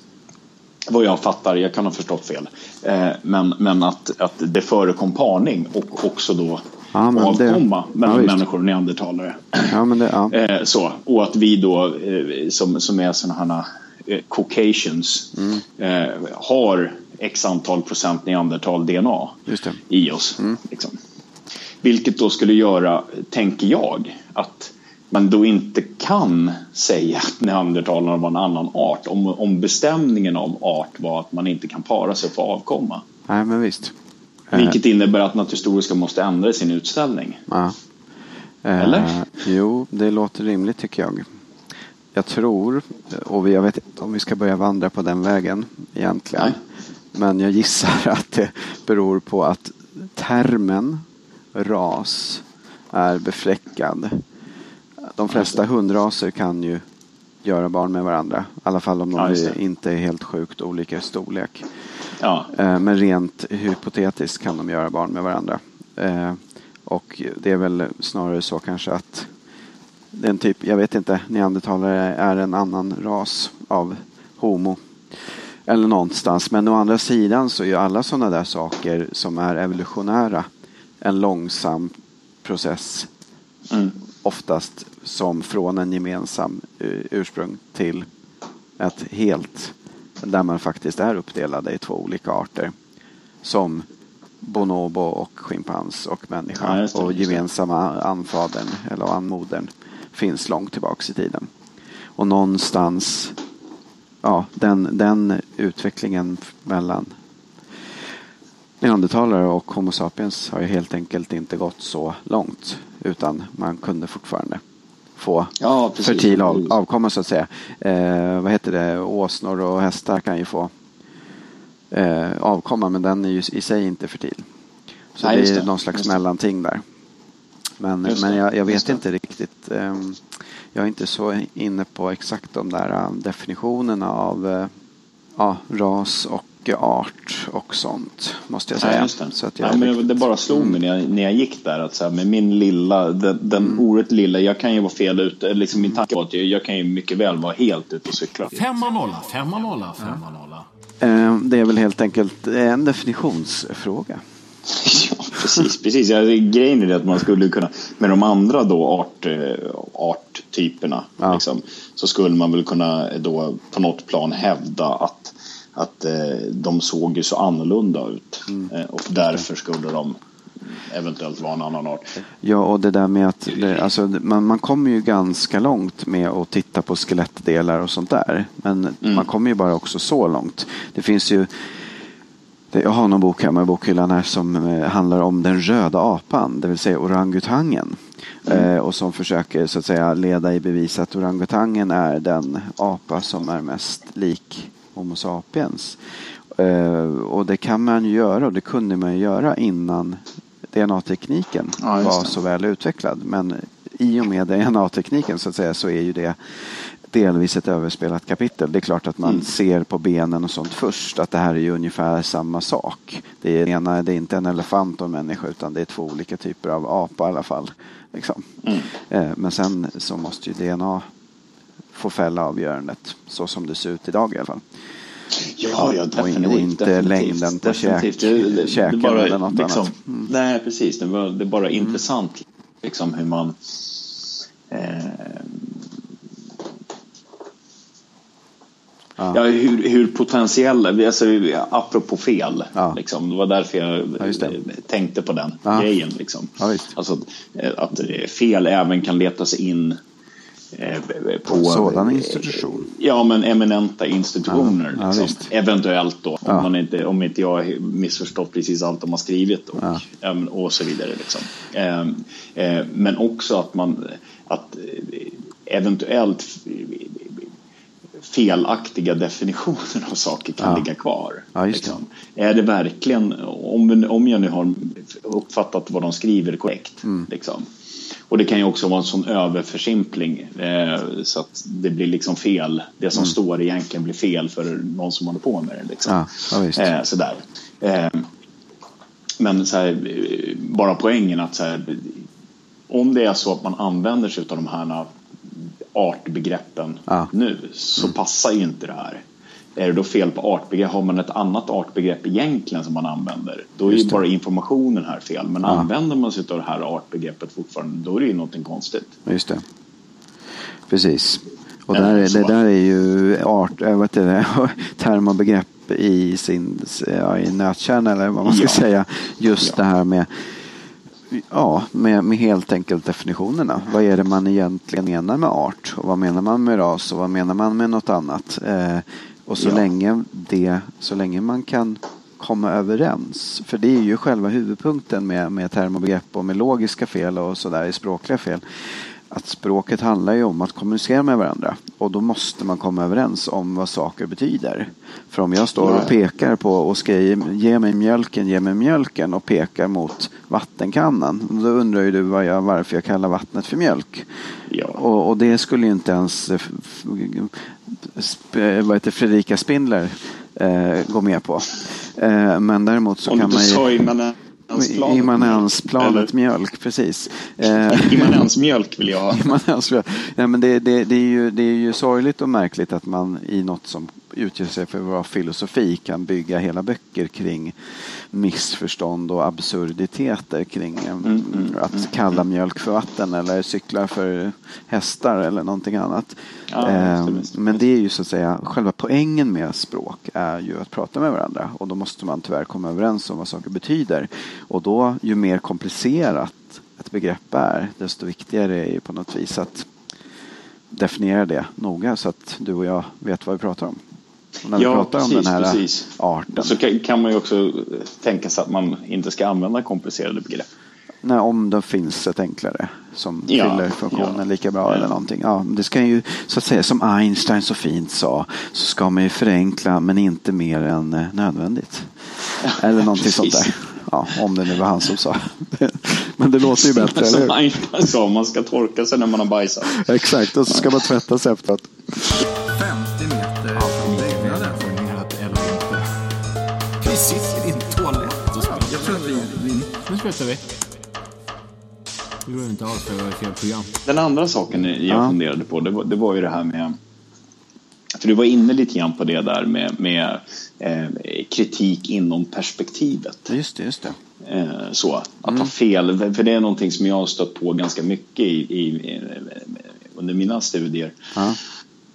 vad jag fattar, jag kan ha förstått fel, eh, men, men att, att det förekom parning och också då Ja, men det- avkomma mellan ja, människor och neandertalare. Ja, men det, ja. Eh, så, och att vi då eh, som, som är sådana här eh, Caucasians Mm. eh, har x antal procent neandertal-DNA Just det. i oss. Mm. Liksom. Vilket då skulle göra, tänker jag, att man då inte kan säga att neandertalarna var en annan art om, om bestämningen av art var att man inte kan para sig få avkomma. Nej, men visst. Eh, Vilket innebär att Naturhistoriska måste ändra sin utställning. Ja. Eh, Eller? Jo, det låter rimligt tycker jag. Jag tror, och jag vet inte om vi ska börja vandra på den vägen egentligen. Nej. Men jag gissar (laughs) att det beror på att termen ras är befläckad. De flesta hundraser kan ju göra barn med varandra. I alla fall om de Ja, det. inte är helt sjukt olika i storlek. Ja, Eh, Men rent hypotetiskt kan de göra barn med varandra. Eh, Och det är väl snarare så kanske att det är en typ, jag vet inte, neandertalare är en annan ras av homo. Eller någonstans. Men å andra sidan så är ju alla sådana där saker som är evolutionära en långsam process. mm. Oftast som från en gemensam eh, ursprung till ett helt där man faktiskt är uppdelade i två olika arter. Som bonobo och schimpans och människa. Ja, det, och gemensamma anfadern eller anmodern finns långt tillbaks i tiden. Och någonstans, ja, den, den utvecklingen mellan neandertalare och Homo sapiens har ju helt enkelt inte gått så långt. Utan man kunde fortfarande få Ja, precis. fertil av, avkomma så att säga. Eh, vad heter det? Åsnor och hästar kan ju få eh, avkomma men den är ju i sig inte fertil. Så Nej, det är det, någon slags mellanting där. Men, Just men jag, jag vet inte riktigt. ehm, jag är inte så inne på exakt de där eh, definitionerna av eh, ja, ras och art och sånt. Måste jag säga. Nej, just det. Så att jag Nej, men riktigt- det bara slog mig när jag, när jag gick där att så här, med min lilla, den, den oerhört lilla, jag kan ju vara fel ute, liksom min tanke var att jag, jag kan ju mycket väl vara helt ute och cykla. Femma nolla, femma nolla, femma nolla. Eh, Det är väl helt enkelt en definitionsfråga. (laughs) Precis. precis. Ja, grejen är det att man skulle kunna, med de andra då art, eh, arttyperna, Ja. liksom, så skulle man väl kunna då på något plan hävda att, att eh, de såg ju så annorlunda ut. Mm. Eh, och därför skulle de eventuellt vara en annan art. Ja, och det där med att det, alltså, man, man kommer ju ganska långt med att titta på skelettdelar och sånt där. Men man kommer ju bara också så långt. Det finns ju jag har någon bok hemma i bokhyllan här som eh, handlar om den röda apan, det vill säga orangutangen. Eh, och som försöker så att säga leda i bevis att orangutangen är den apa som är mest lik Homo sapiens. Eh, och det kan man ju göra och det kunde man ju göra innan DNA-tekniken Ja, var så väl utvecklad. Men i och med DNA-tekniken så att säga så är ju det delvis ett överspelat kapitel. Det är klart att man Mm. ser på benen och sånt först att det här är ju ungefär samma sak. Det är, ena, det är inte en elefant och en människa utan det är två olika typer av apa i alla fall. Liksom. Mm. Eh, Men sen så måste ju DNA få fälla avgörandet så som det ser ut idag i alla fall. Ja, ja, och definitivt. och inte definitivt, längden på definitivt. käk, det- käken bara eller något liksom, annat. Mm. Nej, precis. Det, var, det är bara intressant liksom, hur man... Eh, Ja. ja. hur, hur potentiella, alltså, apropå fel, Ja. liksom, det var därför jag Ja, eh, tänkte på den Ja. grejen. Liksom. Ja. Alltså, eh, att eh, fel även kan leta sig in på en sådan institution. Ja, men eminenta institutioner. Ja, ja, liksom. visst. Eventuellt då, om, Ja. man inte, om inte jag missförstått precis allt de har skrivit och, Ja. och så vidare. Liksom. Men också att man att eventuellt felaktiga definitioner av saker kan Ja. ligga kvar. Ja, det. liksom. Är det verkligen, om, om jag nu har uppfattat vad de skriver korrekt, Mm. liksom. och det kan ju också vara en sån överförsimpling eh, så att det blir liksom fel. Det som står egentligen blir fel för någon som håller på med det. Liksom. Mm. Ja. Eh, sådär. Eh, men här, bara poängen att här, om det är så att man använder sig av de här artbegreppen Ja. nu så passar ju inte det här. är det då fel på artbegrepp? Har man ett annat artbegrepp egentligen som man använder? Då är ju Just bara informationen här fel. Men använder man sig av det här artbegreppet fortfarande, då är det ju någonting konstigt. Just det. Precis. Och Ja, där, det där är ju art, äh, vad heter det, (laughs) term och begrepp i sin ja, i nötkärna eller vad man ska Ja. säga. Just Ja. det här med Ja, med, med helt enkelt definitionerna. Vad är det man egentligen menar med art? Och vad menar man med ras? Och vad menar man med något annat? Eh, och så, Ja. länge det, så länge man kan komma överens. För det är ju själva huvudpunkten med, med term och med logiska fel och sådär, språkliga fel. Att språket handlar ju om att kommunicera med varandra. Och då måste man komma överens om vad saker betyder. För om jag står och pekar på och ska ge, mig mjölken, ge mig mjölken och pekar mot vattenkannan. Då undrar ju du vad jag, varför jag kallar vattnet för mjölk. Ja. Och, och det skulle ju inte ens eh, sp- vad heter Fredrika Spindler eh, gå med på. Eh, men däremot så Om kan man ju... sa immanensplanet. Mjölk, precis. (laughs) Eh, Immanensmjölk vill jag ha. (laughs) Immanensmjölk. Ja, men det, det, det, är ju, det är ju sorgligt och märkligt att man i något som utger sig för att vara filosofi kan bygga hela böcker kring missförstånd och absurditeter kring eh, mm, att kalla mjölk för vatten eller cyklar för hästar eller någonting annat. Ja, Eh, det. men det är ju så att säga själva poängen med språk är ju att prata med varandra och då måste man tyvärr komma överens om vad saker betyder. Och då ju mer komplicerat ett begrepp är desto viktigare är ju på något vis att definiera det noga så att du och jag vet vad vi pratar om. När vi Ja, pratar precis, om den här precis. arten. Så kan, man ju också tänka sig att man inte ska använda komplicerade begrepp. Nej, om det finns ett enklare som Ja, fyller funktionen ja. lika bra Ja. eller någonting. Ja, det ska ju, så att säga, som Einstein så fint sa, så ska man ju förenkla men inte mer än eh, nödvändigt. (laughs) Eller någonting sånt där. Ja, om det nu var han som sa. (laughs) men det (laughs) låter ju bättre, Som? Einstein sa, man ska torka sig när man har bajsat. Exakt, och så ska man tvätta sig efteråt. Slutar vi. Det går inte alls var fel program. Den andra saken jag Ja. funderade på, det var, det var ju det här med... För du var inne lite grann på det där med, med eh, kritik inom perspektivet. Just det, just det. Eh, så, att Mm. ha fel, för det är någonting som jag har stött på ganska mycket i, i, i, under mina studier. Ja.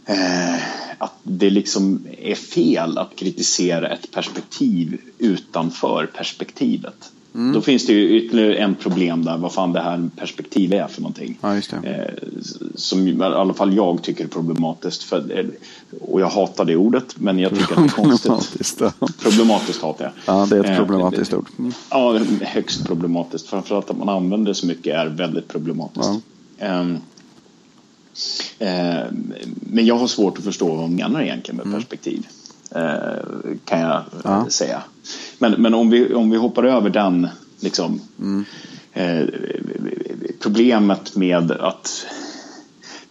Eh, att det liksom är fel att kritisera ett perspektiv utanför perspektivet. Mm. Då finns det ju ytterligare en problem där, vad fan det här perspektiv är för någonting. Ja. Eh, som i alla fall jag tycker är problematiskt. För, eh, och jag hatar det ordet, men jag tycker att det är konstigt. Problematiskt. Ja. Problematiskt hatar jag. ja, det är ett Eh, problematiskt ord. Mm. Ja, högst problematiskt. Framförallt att man använder det så mycket är väldigt problematiskt. Ehm, ehm, men jag har svårt att förstå vad man menar egentligen med perspektiv. eh, kan jag eh, Ja. säga. Men, men om, vi, om vi hoppar över den liksom, eh, problemet med att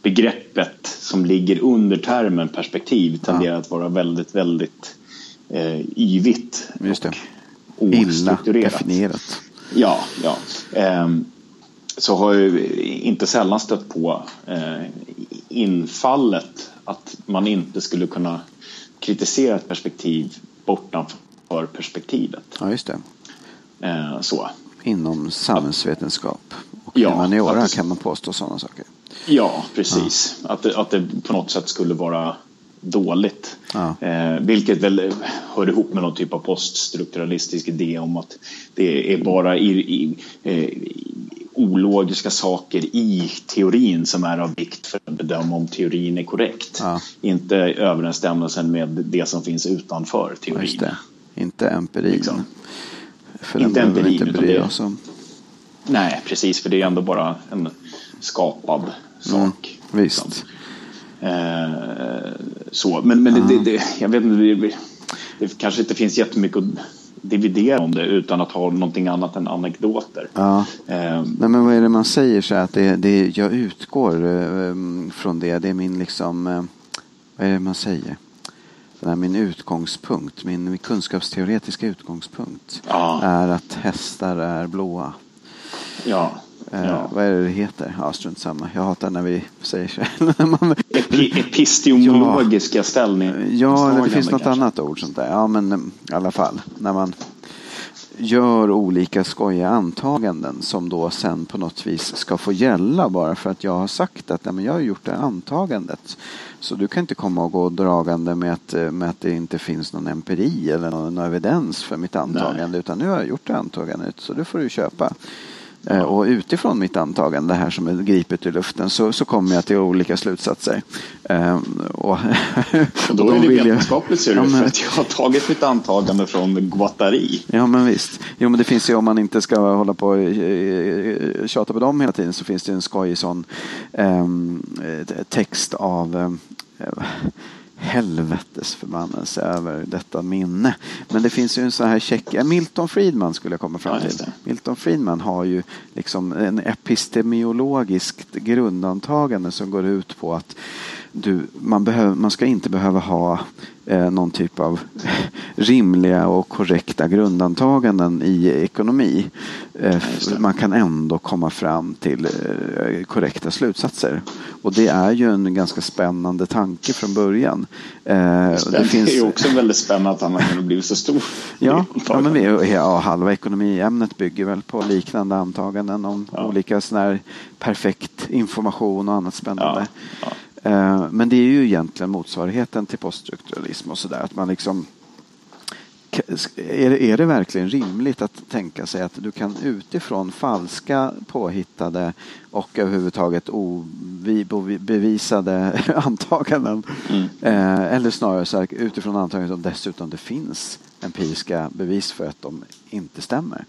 begreppet som ligger under termen perspektiv tenderar att vara väldigt, väldigt eh, yvigt Just det. och Illa definierat. Ja, ja. Ehm, så har jag inte sällan stött på eh, infallet att man inte skulle kunna kritisera ett perspektiv bortanför perspektivet. Ja, just det. Eh, så. Inom samhällsvetenskap och Ja, humaniora kan man påstå sådana saker. Ja, precis. Att, det, att det på något sätt skulle vara dåligt. Ja. Eh, vilket väl hör ihop med någon typ av poststrukturalistisk idé om att det är bara i, i, eh, ologiska saker i teorin som är av vikt för att bedöma om teorin är korrekt. Ja. Inte överensstämmelsen med det som finns utanför Ja, teorin. Inte empirin. Liksom. För Inte den vi empirin, inte bry oss om. Nej, precis, för det är ändå bara en skapad sak. Mm, visst. Eh, så, men, men det, det, jag vet inte, det, det kanske inte finns jättemycket att dividera om det utan att ha någonting annat än anekdoter. Ja. Eh, Nej, men vad är det man säger så att det, det, jag utgår eh, från det. Det är min liksom, eh, vad är det man säger? Den här, min utgångspunkt, min, min kunskapsteoretiska utgångspunkt Ja. är att hästar är blåa. ja, Eh, Ja. Vad är det det heter? Ja, strunt samma. Jag hatar när vi säger så. (laughs) Epi, epistemologiska ställning. Ja, eller det finns något kanske. annat ord sånt där. Ja, men i alla fall. När man gör olika skojiga antaganden som då sen på något vis ska få gälla bara för att jag har sagt att nej, men jag har gjort det antagandet. Så du kan inte komma och gå dragande med att, eh, med att det inte finns någon empiri eller någon, någon evidens för mitt antagande. Utan nu har jag gjort det antagandet så det får du köpa. Eh, Och utifrån mitt antagande här som är gripet ur luften så, så kommer jag till olika slutsatser. Eh, Och, (laughs) då är de det vetenskapligt ser det Ja, men- för att jag har tagit mitt antagande från Guattari. Ja men visst. Jo men det finns ju om man inte ska hålla på och eh, tjata på dem hela tiden så finns det en skojig sån ehm, eh, text av ehm, eh, helvetes förbannelse över detta minne. Men det finns ju en sån här check. Milton Friedman skulle jag komma fram till. Milton Friedman har ju liksom en epistemologiskt grundantagande som går ut på att du, man, behöver, man ska inte behöva ha eh, någon typ av (laughs) rimliga och korrekta grundantaganden i ekonomi. Eh, det. man kan ändå komma fram till eh, korrekta slutsatser. Och det är ju en ganska spännande tanke från början. Eh, och Det, är ju också väldigt spännande att han har kunnat bli så stor. Ja, (laughs) ja, men vi, ja, halva ekonomiämnet bygger väl på liknande antaganden om Ja. olika sån här perfekt information och annat spännande. Ja, Men det är ju egentligen motsvarigheten till poststrukturalism och sådär. Att man liksom är det, är det verkligen rimligt att tänka sig att du kan utifrån falska, påhittade och överhuvudtaget obevisade (laughs) antaganden Mm. eh, eller snarare så här, utifrån antaganden som dessutom det finns empiriska bevis för att de inte stämmer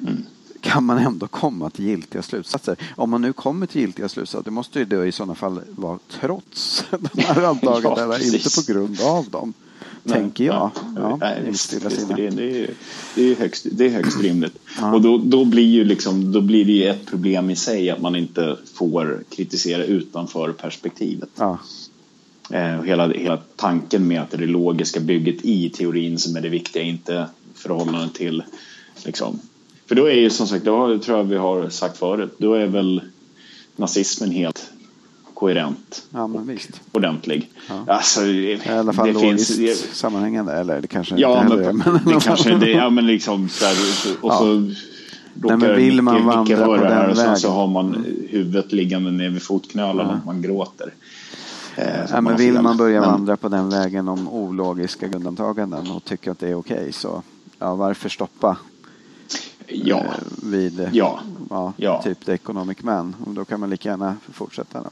Mm. Kan man ändå komma till giltiga slutsatser. Om man nu kommer till giltiga slutsatser, det måste ju då i sådana fall vara trots (laughs) de här antagandena, inte precis. på grund av dem. Nej, tänker jag. Ja, nej, visst, visst, det, det, är, det, är högst, det är högst rimligt. Ja. Och då, då, blir ju liksom, då blir det ju ett problem i sig att man inte får kritisera utanför perspektivet. Ja, Eh, hela, hela tanken med att det är det logiska bygget i teorin som är det viktiga, inte förhållandet till liksom. För då är ju som sagt, då tror jag vi har sagt förut, då är väl nazismen helt koherent, ja men visst. ordentlig. Ja. Alltså, I alla fall det logiskt finns, sammanhängande, eller det kanske Ja, inte men, är. det kanske det, ja, men liksom så här, och Ja. så råkar men vill man Micke- Micke vandra på höra den här och sen vägen? så har man huvudet liggande ner vid fotknölarna och man gråter. Eh, Ja, man men har vill man börja Men- vandra på den vägen om ologiska grundantaganden och tycker att det är okej så ja, varför stoppa Ja, eh, vid eh, Ja. ja, Ja. typ The Economic Man? Och Då kan man lika gärna fortsätta. Då.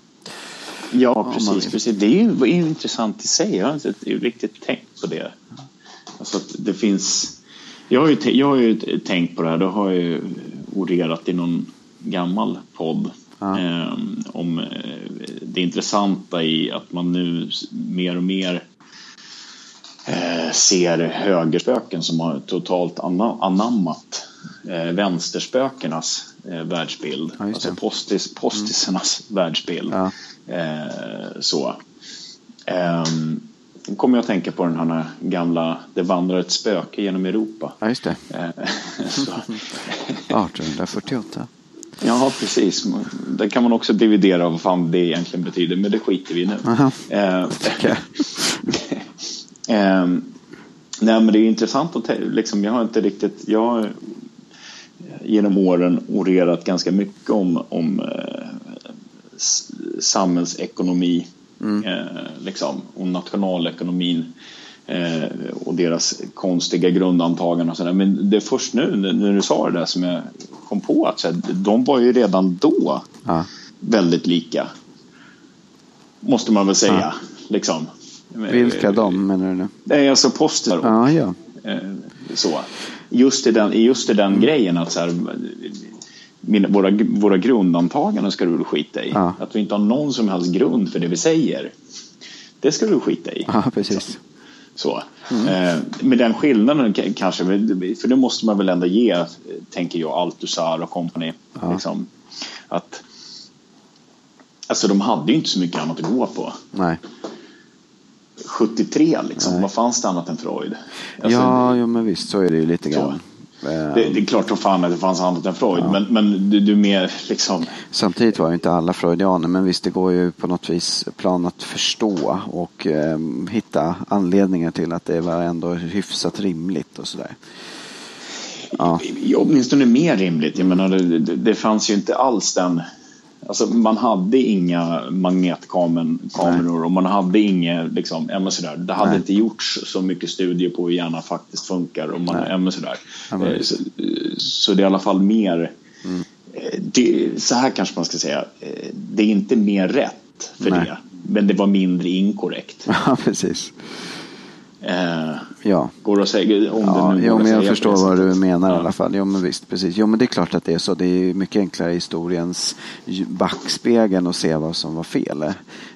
ja precis, precis. Det är ju, intressant i sig. Jag har inte riktigt tänkt på det. Alltså att det finns... Jag har, ju, jag har ju tänkt på det här. Då har jag ju orerat i någon gammal podd Ja. eh, om det intressanta i att man nu mer och mer eh, ser högerspöken som har totalt anammat eh, vänsterspökenas eh, världsbild. Ja, alltså det. Mm. postis, postisarnas världsbild. Ja. Eh, så. Då kommer jag att tänka på den här gamla Det vandrar ett spöke genom Europa. Ja, just det. Eh, (laughs) så. (laughs) 1848. Ja, precis. Där kan man också dividera vad fan det egentligen betyder, men det skiter vi i nu. Eh. (laughs) Ehm, nej, men det är intressant att liksom, jag har inte riktigt, jag genom åren orerat ganska mycket om, om eh, samhällsekonomi eh, liksom, och nationalekonomin eh, och deras konstiga grundantaganden och sådär. Men det är först nu när- du sa det där som jag kom på att så här, de var ju redan då Ja. väldigt lika. Måste man väl säga. Liksom. Vilka de menar du nu? Är alltså poster Ja, ja. Så. Just i den, just i Mm. den grejen att så här, mina, våra, våra grundantaganden ska du väl skita i. Ja. Att vi inte har någon som helst grund för det vi säger. Det ska du skita i. Ja, precis. Så. Mm. Eh, med den skillnaden kanske, för det måste man väl ändå ge, tänker jag, Althusar och company. Ja. Liksom, att, alltså de hade ju inte så mycket annat att gå på. Nej. 73 liksom, Nej. vad fanns det annat än Freud? Alltså, ja, jo, men visst så är det ju lite grann. Det, det är klart som fan att det fanns annat än Freud, men, men du, du mer liksom... Samtidigt var ju inte alla freudianer, men visst det går ju på något vis plan att förstå och eh, hitta anledningar till att det var ändå hyfsat rimligt och sådär. Ja. Ja, åtminstone mer rimligt. Jag menar, det, det, det fanns ju inte alls den... Alltså, man hade inga magnetkameror och man hade inget... Liksom, ja, sådär. Det hade Nej. inte gjorts så mycket studier på hur hjärnan faktiskt funkar. Och man, ja, sådär. Ja, Eh, så, så det är i alla fall mer... Mm. eh, Det, så här kanske man ska säga. eh, Det är inte mer rätt för Nej. det. Men det var mindre inkorrekt. (laughs) ja, precis. Eh, Ja. går att säga om Ja, det nu jo, men jag förstår vad du menar i Ja. alla fall. Jo, men visst, precis. Jo, men det är klart att det är så. Det är mycket enklare i historiens backspegeln att se vad som var fel eh,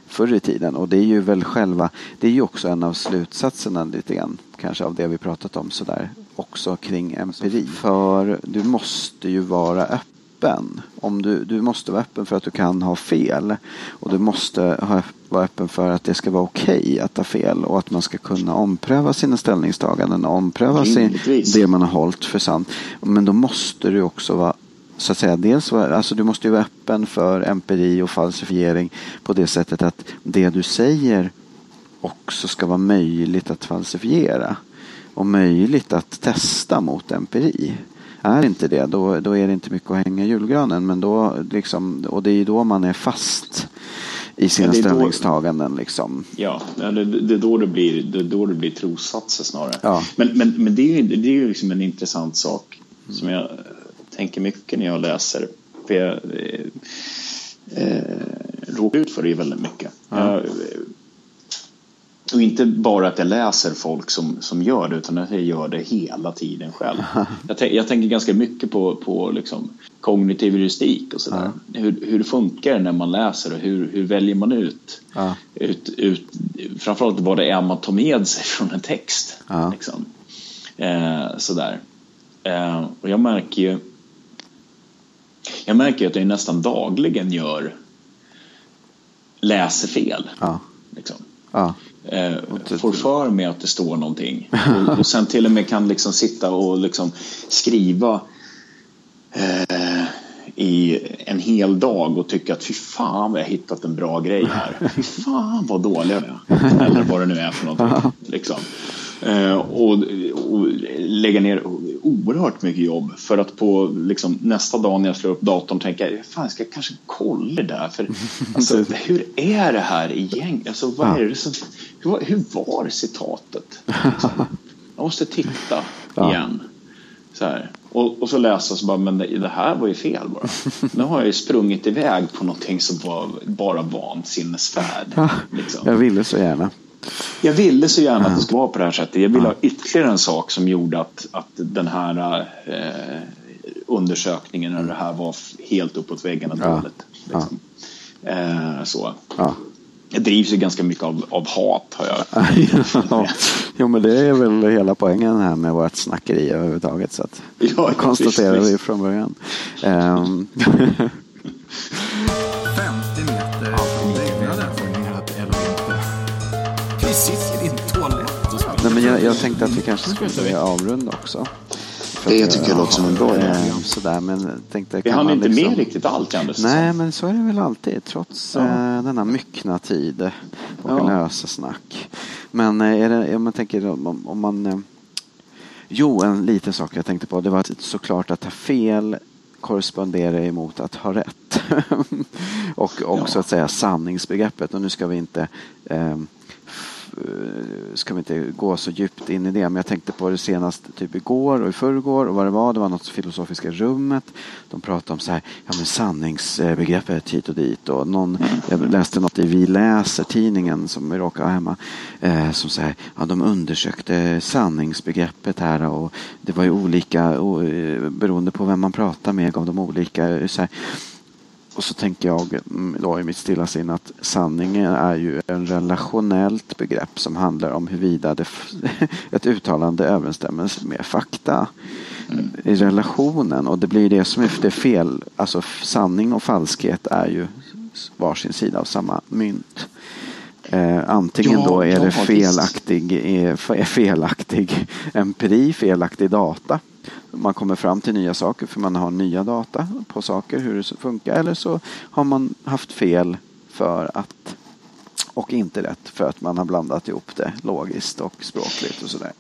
förr i tiden. Och det är ju väl själva, det är ju också en av slutsatserna lite grann, kanske av det vi pratat om sådär, också kring empiri. För du måste ju vara öppen. Om du, du måste vara öppen för att du kan ha fel. Och du måste ha, vara öppen för att det ska vara okej att ha fel. Och att man ska kunna ompröva sina ställningstaganden. och Ompröva sin, det man har hållit för sant. Men då måste du också vara så att säga, dels vara, alltså du måste ju vara öppen för empiri och falsifiering på det sättet att det du säger också ska vara möjligt att falsifiera och möjligt att testa mot empiri. Är inte det, då, då är det inte mycket att hänga i julgranen. Men då, liksom, och det är ju då man är fast i sina Ja, är då- ställningstaganden. Liksom. Ja, det, det, är då det blir, det är då det blir trossatser snarare. Ja. Men, men, men det är ju, det är ju liksom en intressant sak som jag tänker mycket när jag läser. För jag eh, eh, råkar ut för det väldigt mycket. Jag, eh, och inte bara att jag läser folk som, som gör det utan att jag gör det hela tiden själv. (laughs) Jag, jag tänker ganska mycket på, på liksom kognitiv heuristik och sådär. Hur, hur det funkar när man läser och hur, hur väljer man ut, Ja. ut, ut framförallt vad det är man tar med sig (laughs) från en text. Ja. Liksom. Eh, sådär. Eh, och jag märker ju jag märker att jag nästan dagligen gör läser fel. Ja. Liksom. Ja. Eh, får för mig att det står någonting. Och, och sen till och med kan liksom sitta och liksom skriva eh, i en hel dag och tycka att fy fan vad jag hittat en bra grej här. Fy fan vad dålig jag är. Eller vad det nu är för någonting. Liksom. Eh, och, och lägga ner oerhört mycket jobb för att på liksom, nästa dag när jag slår upp datorn tänka fan jag ska kanske kolla det där. För, (laughs) alltså, hur är det här egentligen? Alltså, vad är det som, hur, hur var citatet? Liksom. Jag måste titta Ja. igen. Så här. Och, och så läsa så bara, men det, det här var ju fel bara. Nu har jag ju sprungit iväg på någonting som var bara vansinnesfärd. Ja. Liksom. Jag ville så gärna. Jag ville så gärna att det skulle vara på det här sättet. Jag ville ha ytterligare en sak som gjorde att, att den här eh, undersökningen eller det här var helt uppåt väggarna dåligt. Liksom. Eh, så. Ja. Jag drivs ju ganska mycket av, av hat har jag. (laughs) (laughs) ja. Jo, men det är väl hela poängen här med vårt snackeri överhuvudtaget. Så att Ja, konstaterar vi från början. (laughs) sitter i din toalett och spelar. nej, men jag, jag tänkte att vi kanske skulle avrunda också. För Det att, tycker jag låter som en bra idé. Sådär, men tänkte, Vi kan hann inte liksom- med riktigt allt det Nej, men så är det väl alltid. Trots Ja. eh, denna myckna tid och Ja. lösa snack. Men eh, är det, om man tänker om, om man... Eh, jo, en liten sak jag tänkte på. Det var att såklart att ha fel korresponderar emot att ha rätt. (laughs) och också Ja. att säga sanningsbegreppet. Och nu ska vi inte eh, Eh, ska vi inte gå så djupt in i det. Men jag tänkte på det senast typ igår och i förrgår och vad det var. Det var något filosofiska rummet. De pratade om så här, ja men sanningsbegreppet hit och dit. Och någon, jag läste något i Vi läser tidningen som vi råkar ha hemma. Eh, som så här, ja de undersökte sanningsbegreppet här och det var ju olika och, eh, beroende på vem man pratar med gav de olika så här, och så tänker jag mm, då i mitt stilla sinne att sanningen är ju en relationellt begrepp som handlar om huruvida det (laughs) ett uttalande överensstämmer med fakta i relationen. Och det blir det som är det fel. Alltså sanning och falskhet är ju varsin sida av samma mynt. Eh, antingen Ja, då är ja, det felaktig, är, är felaktig empiri, felaktig data man kommer fram till nya saker för man har nya data på saker, hur det funkar. Eller så har man haft fel för att och inte rätt för att man har blandat ihop det logiskt och språkligt och sådär.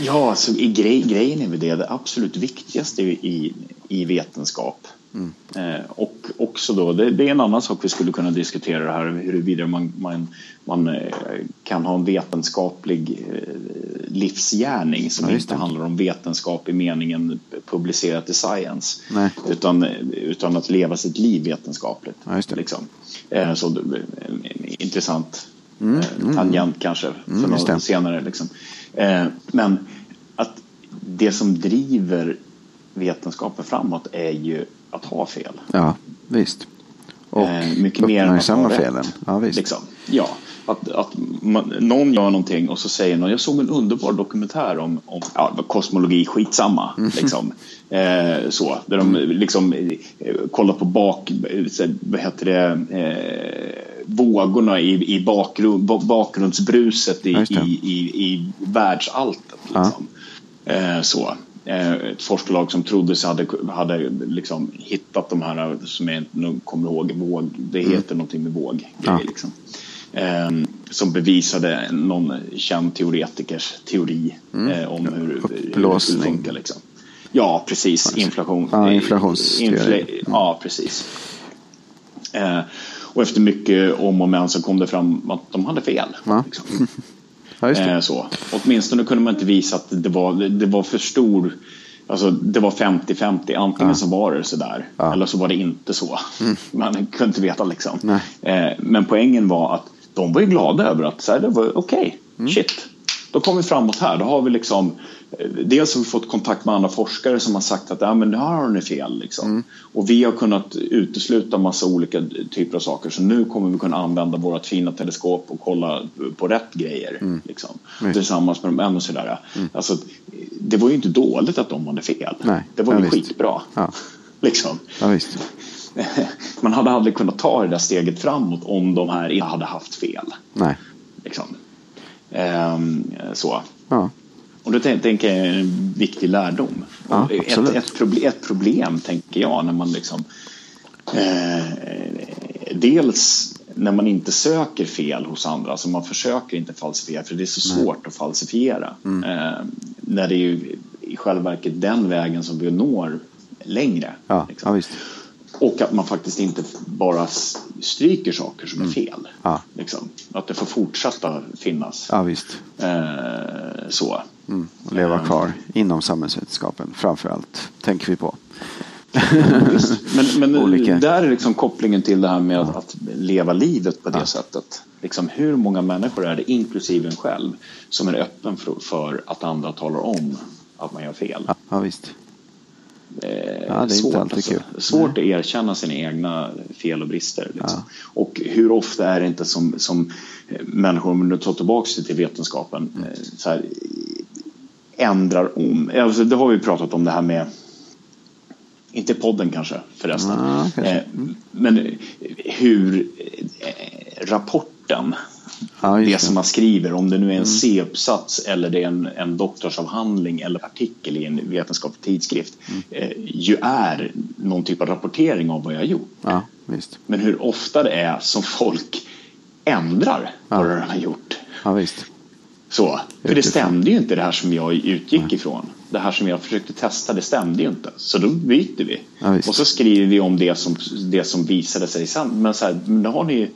Ja, alltså, i grej, grejen är väl det, det absolut viktigaste i, i vetenskap. Mm. Eh, och också då, det, det, är en annan sak vi skulle kunna diskutera det här huruvida man, man, man eh, kan ha en vetenskaplig eh, livsgärning som Ja, inte handlar om vetenskap i meningen publicerat i science. Nej. Utan, utan att leva sitt liv vetenskapligt. Ja. Liksom. Eh, Så intressant Mm, eh, mm, tangent kanske Mm, för just det. något senare. Liksom. Eh, Men att det som driver vetenskapen framåt är ju att ha fel. Ja, visst. Och Eh, mycket mer än att uppmärksamma ha rätt. felen. Ja, visst. Liksom. Ja, att, att man, någon gör någonting och så säger någon, jag såg en underbar dokumentär om, om ja, kosmologi, skitsamma. Mm. Liksom. Eh, så, där de liksom eh, kollar på bak, så, vad heter det, eh, vågorna i, i bakgrund, ba- bakgrundsbruset i, Ja, i, i, i världsalltet. Ja. Liksom. Eh, så. Eh, ett forskarlag som trodde sig hade, hade liksom hittat de här som jag inte kommer ihåg, våg, det heter någonting med våg. Ja. Liksom. Eh, som bevisade någon känd teoretikers teori eh, om hur, hur det skulle funka. Liksom. Ja, precis. Inflation. Ja, inflationsteori. Ja, precis. Eh, och efter mycket om och men så kom det fram att de hade fel. Ja. Liksom. (laughs) Ja. Eh, så. Åtminstone kunde man inte visa att det var, det var för stor Alltså det var 50-50, antingen så var det sådär Ja. Mm. eller så var det inte så. (laughs) Man kunde inte veta liksom. Eh, men poängen var att de var ju glada över att så här, det var okej, Mm. shit. Då kom vi framåt här. Då har vi liksom eh, Dels har vi fått kontakt med andra forskare som har sagt att ja, men det här har ni fel. Liksom. Mm. Och vi har kunnat utesluta massa olika typer av saker. Så nu kommer vi kunna använda vårt fina teleskop och kolla på rätt grejer. Liksom. Visst. Tillsammans med de andra och sådär. Alltså, det var ju inte dåligt att de hade fel. Nej, Det var ja, ju visst. skitbra. Ja. (laughs) Liksom. Ja. (laughs) Man hade aldrig kunnat ta det där steget framåt om de här inte hade haft fel. Nej. Liksom. Ehm, så. Ja. Och då tän- tänker jag en viktig lärdom. Ja, ett, ett, proble- ett problem tänker jag när man liksom eh, Dels när man inte söker fel hos andra, alltså man försöker inte falsifiera för det är så svårt att falsifiera. Mm. Eh, när det är ju i själva verket den vägen som vi når längre. Ja, liksom. ja, visst. Och att man faktiskt inte bara stryker saker som är fel. Mm. Ja. Liksom. Att det får fortsätta finnas. Ja, visst. Eh, så. Mm. Och leva kvar inom samhällsvetenskapen framför allt, tänker vi på. Men, men (laughs) Olika. där är liksom kopplingen till det här med att, att leva livet på det sättet. Liksom, hur många människor är det, inklusive en själv, som är öppen för, för att andra talar om att man gör fel? Ja, ja visst. Eh, Ja, det är inte alltid alltså. Svårt att erkänna sina egna fel och brister. Liksom. Ja. Och hur ofta är det inte som, som människor, om du tar tillbaka det till vetenskapen, Mm. eh, så här, ändrar om. Alltså, det har vi pratat om det här med inte podden kanske förresten. Ja, kanske. Eh, men hur eh, rapporten, Ja, det som man skriver, om det nu är en Mm. C-uppsats eller det är en, en doktorsavhandling eller artikel i en vetenskaplig tidskrift, Mm. eh, ju är någon typ av rapportering av vad jag har gjort. Ja, visst. Men hur ofta det är som folk ändrar Ja. vad de har gjort. Ja, visst. Så, för det stämde ju inte det här som jag utgick ifrån. Det här som jag försökte testa, det stämde ju inte. Så då byter vi. Ja, och så skriver vi om det som, det som visade sig sen. Men så här, men har ni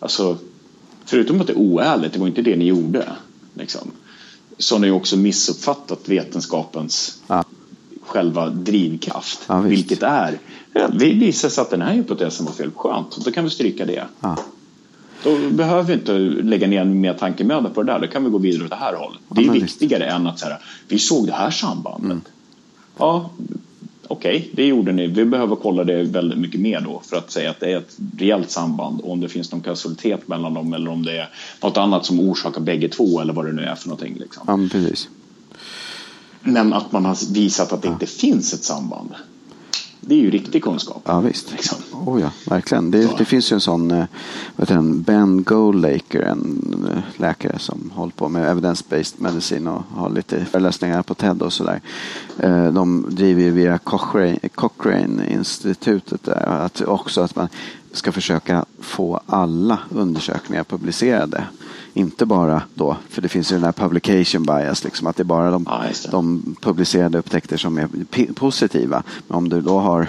alltså, förutom att det är oärligt, det var inte det ni gjorde. Liksom, så har ni också missuppfattat vetenskapens Ja, själva drivkraft. Ja, visst. vilket är, ja, det visar sig att den här hypotesen var fel. Skönt, då kan vi stryka det. ja. Då behöver vi inte lägga ner mer tankemöda på det där. Då kan vi gå vidare åt det här hållet. Det är men viktigare än att säga vi såg det här sambandet. Ja, okej, det gjorde ni. Vi behöver kolla det väldigt mycket mer då för att säga att det är ett rejält samband och om det finns någon kausalitet mellan dem eller om det är något annat som orsakar bägge två eller vad det nu är för någonting. Liksom. ja men precis. Men att man har visat att det inte finns ett samband. Det är ju riktig kunskap. Ja, visst. Liksom. Oh, ja, verkligen. Det, det finns ju en sån, eh, vad heter den, Ben Goldacre, en eh, läkare som håller på med evidence-based medicin och har lite föreläsningar på TED och sådär. Eh, De driver ju via Cochrane, Cochrane-institutet där, att också att man ska försöka få alla undersökningar publicerade. Inte bara då, för det finns ju den här publication bias, liksom, att det är bara de, Ja, det. de publicerade upptäckter som är positiva. Men om du då har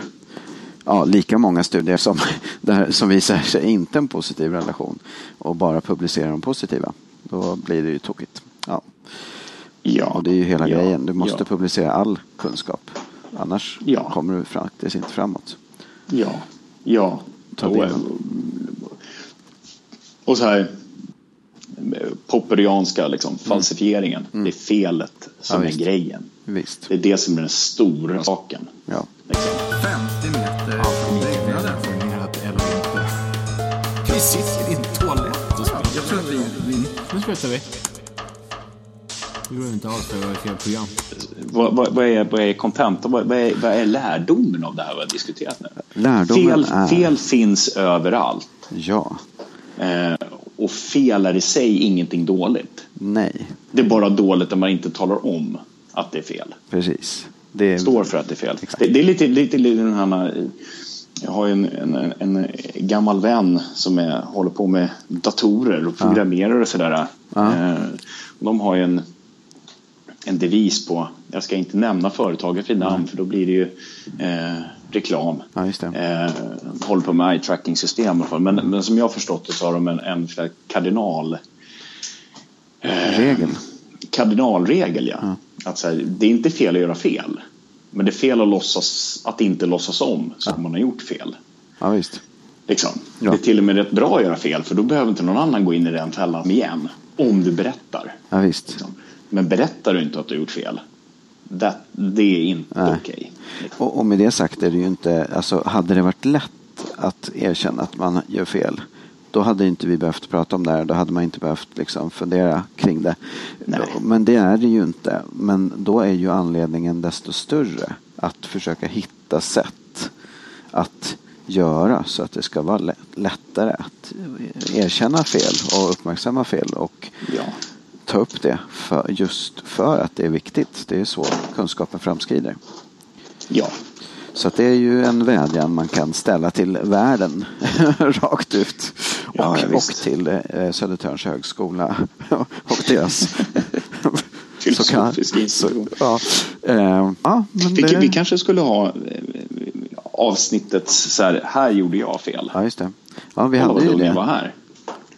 ja, lika många studier som, (laughs) där, som visar sig inte en positiv relation och bara publicerar de positiva, då blir det ju tokigt. Ja. Ja. Och det är ju hela ja, grejen. Du måste ja, publicera all kunskap. Annars Ja. kommer du faktiskt inte framåt. Ja. Ja. Ta Och, bilden. och så här popperianska liksom, falsifieringen. Det är felet som Mm. Ja, är grejen. Visst. Det är det som är den stora saken. Ja. Liksom. 50 meter från byggnaden. Informerat eller inte. Vi sitter i din toalett och spelar. Jag tror att vi... vi Nu slutar vi. Går inte fel program. Vad, vad, vad är, vad är content och vad, vad, är, vad är lärdomen av det här vi har diskuterat nu? Lärdomen fel, är... fel finns överallt. Ja. Eh, och fel är i sig ingenting dåligt. Nej. Det är bara dåligt när man inte talar om att det är fel. Precis. Det är... Står för att det är fel. Det, det är lite, lite, lite den här... Jag har ju en, en, en gammal vän som är, håller på med datorer och programmerar och sådär. Ja. Eh, de har ju en, en devis på, jag ska inte nämna företaget vid namn för då blir det ju eh, reklam. Ja. Eh, håller på med eye tracking system i alla fall. Men, men som jag har förstått det så har de en, en kardinal Regel. kardinalregel. Ja. Att så här, det är inte fel att göra fel. Men det är fel att, låtsas, att inte låtsas om som man har gjort fel. Ja, visst. Liksom. Ja. Det är till och med rätt bra att göra fel för då behöver inte någon annan gå in i den fällan igen. Om du berättar. Ja, visst. Liksom. Men berättar du inte att du har gjort fel. Det, det är inte okej. Liksom. Och, och med det sagt är det ju inte, alltså hade det varit lätt att erkänna att man gör fel, då hade inte vi behövt prata om det här. Då hade man inte behövt liksom fundera kring det. Nej. Men det är det ju inte. Men då är ju anledningen desto större att försöka hitta sätt att göra så att det ska vara lätt, lättare att erkänna fel och uppmärksamma fel och Ja. Ta upp det för, just för att det är viktigt. Det är så kunskapen framskrider. ja. Så det är ju en vädjan man kan ställa till världen (laughs) rakt ut. Och, Ja, och till eh, Södertörns högskola (laughs) och deras (laughs) Filosofiska institution. ja, eh, ja, det, vi kanske skulle ha eh, avsnittet så här, här gjorde jag fel. Ja, just det. Ja, vi Kolla hade ju jag var det. här.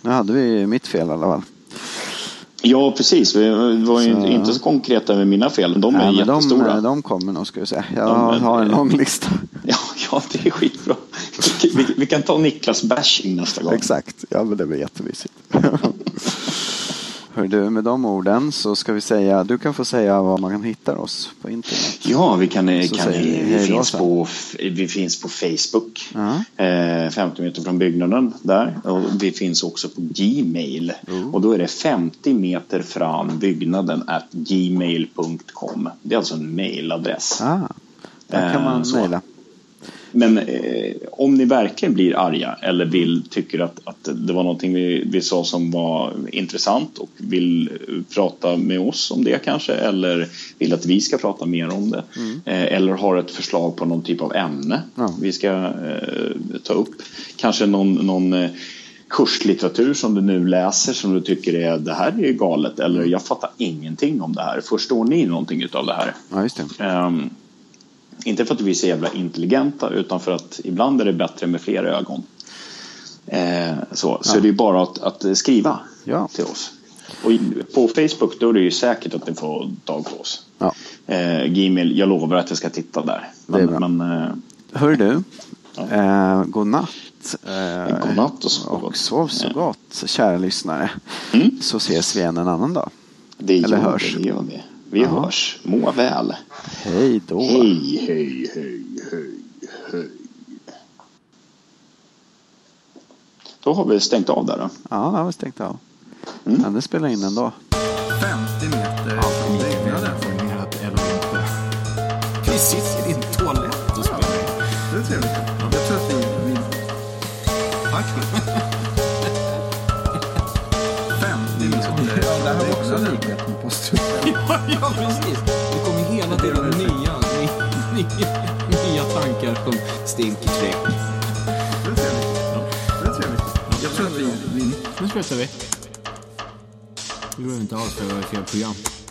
Nu hade vi mitt fel i alla fall. Ja, precis. Vi var ju Så- inte så konkreta med mina fel. De är Nej, men de, jättestora. de kommer nog, ska vi säga. Jag De- har en lång lista. (laughs) Ja, ja, det är skitbra. Vi, vi, vi kan ta Niklas bashing nästa gång. Exakt, ja men det blir jättemysigt. (laughs) Hör du, med de orden så ska vi säga, du kan få säga var man kan hitta oss på internet. Ja, vi, kan, eh, Så kan, vi då finns på, vi finns på Facebook. Ja. Eh, 50 meter från byggnaden där. Och vi finns också på Gmail. Oh. Och då är det 50 meter fram byggnaden at gmail.com. Det är alltså en mailadress. Ah, där kan Eh, man så. mejla. Men eh, om ni verkligen blir arga eller vill, tycker att, att det var någonting vi, vi sa som var intressant och vill eh, prata med oss om det kanske eller vill att vi ska prata mer om det eh, eller har ett förslag på någon typ av ämne Ja. vi ska eh, ta upp. Kanske någon, någon eh, kurslitteratur som du nu läser som du tycker är det här är ju galet eller jag fattar ingenting om det här. Förstår ni någonting av det här? Ja. Ehm, inte för att vi är så jävla intelligenta utan för att ibland är det bättre med fler ögon. Eh, så så Ja. det är bara att, att skriva Ja. till oss. Och på Facebook då är det ju säkert att ni får tag på oss. Ja. Eh, Gmail, jag lovar att jag ska titta där. Men, men eh, Hör du, Ja. eh, god natt. Eh, God natt och sov och sov så gott, kära lyssnare. Mm. Så ses vi igen en annan dag. det Eller gör hörs. vi. Det gör vi. Vi Aha. hörs. Må väl. Hej då. Hej, hej, hej, hej, hej. Då har vi stängt av där då. Ja, då har vi stängt av. Mm. Men det spelar in ändå. 50 meter ja, från byggnaden. Vi sitter i en toalett och spelar in. Det är trevligt. Jag tror att det är vi... Tack. (laughs) 50 meter. Ja, det här var också en likhet påståendet. ja, ja, precis. Det kommer hela tiden nya, nya, nya, tankar som stinker trevligt. Jag tror att vi, vi Nu slutar vi. Det går inte alls för det var fel program.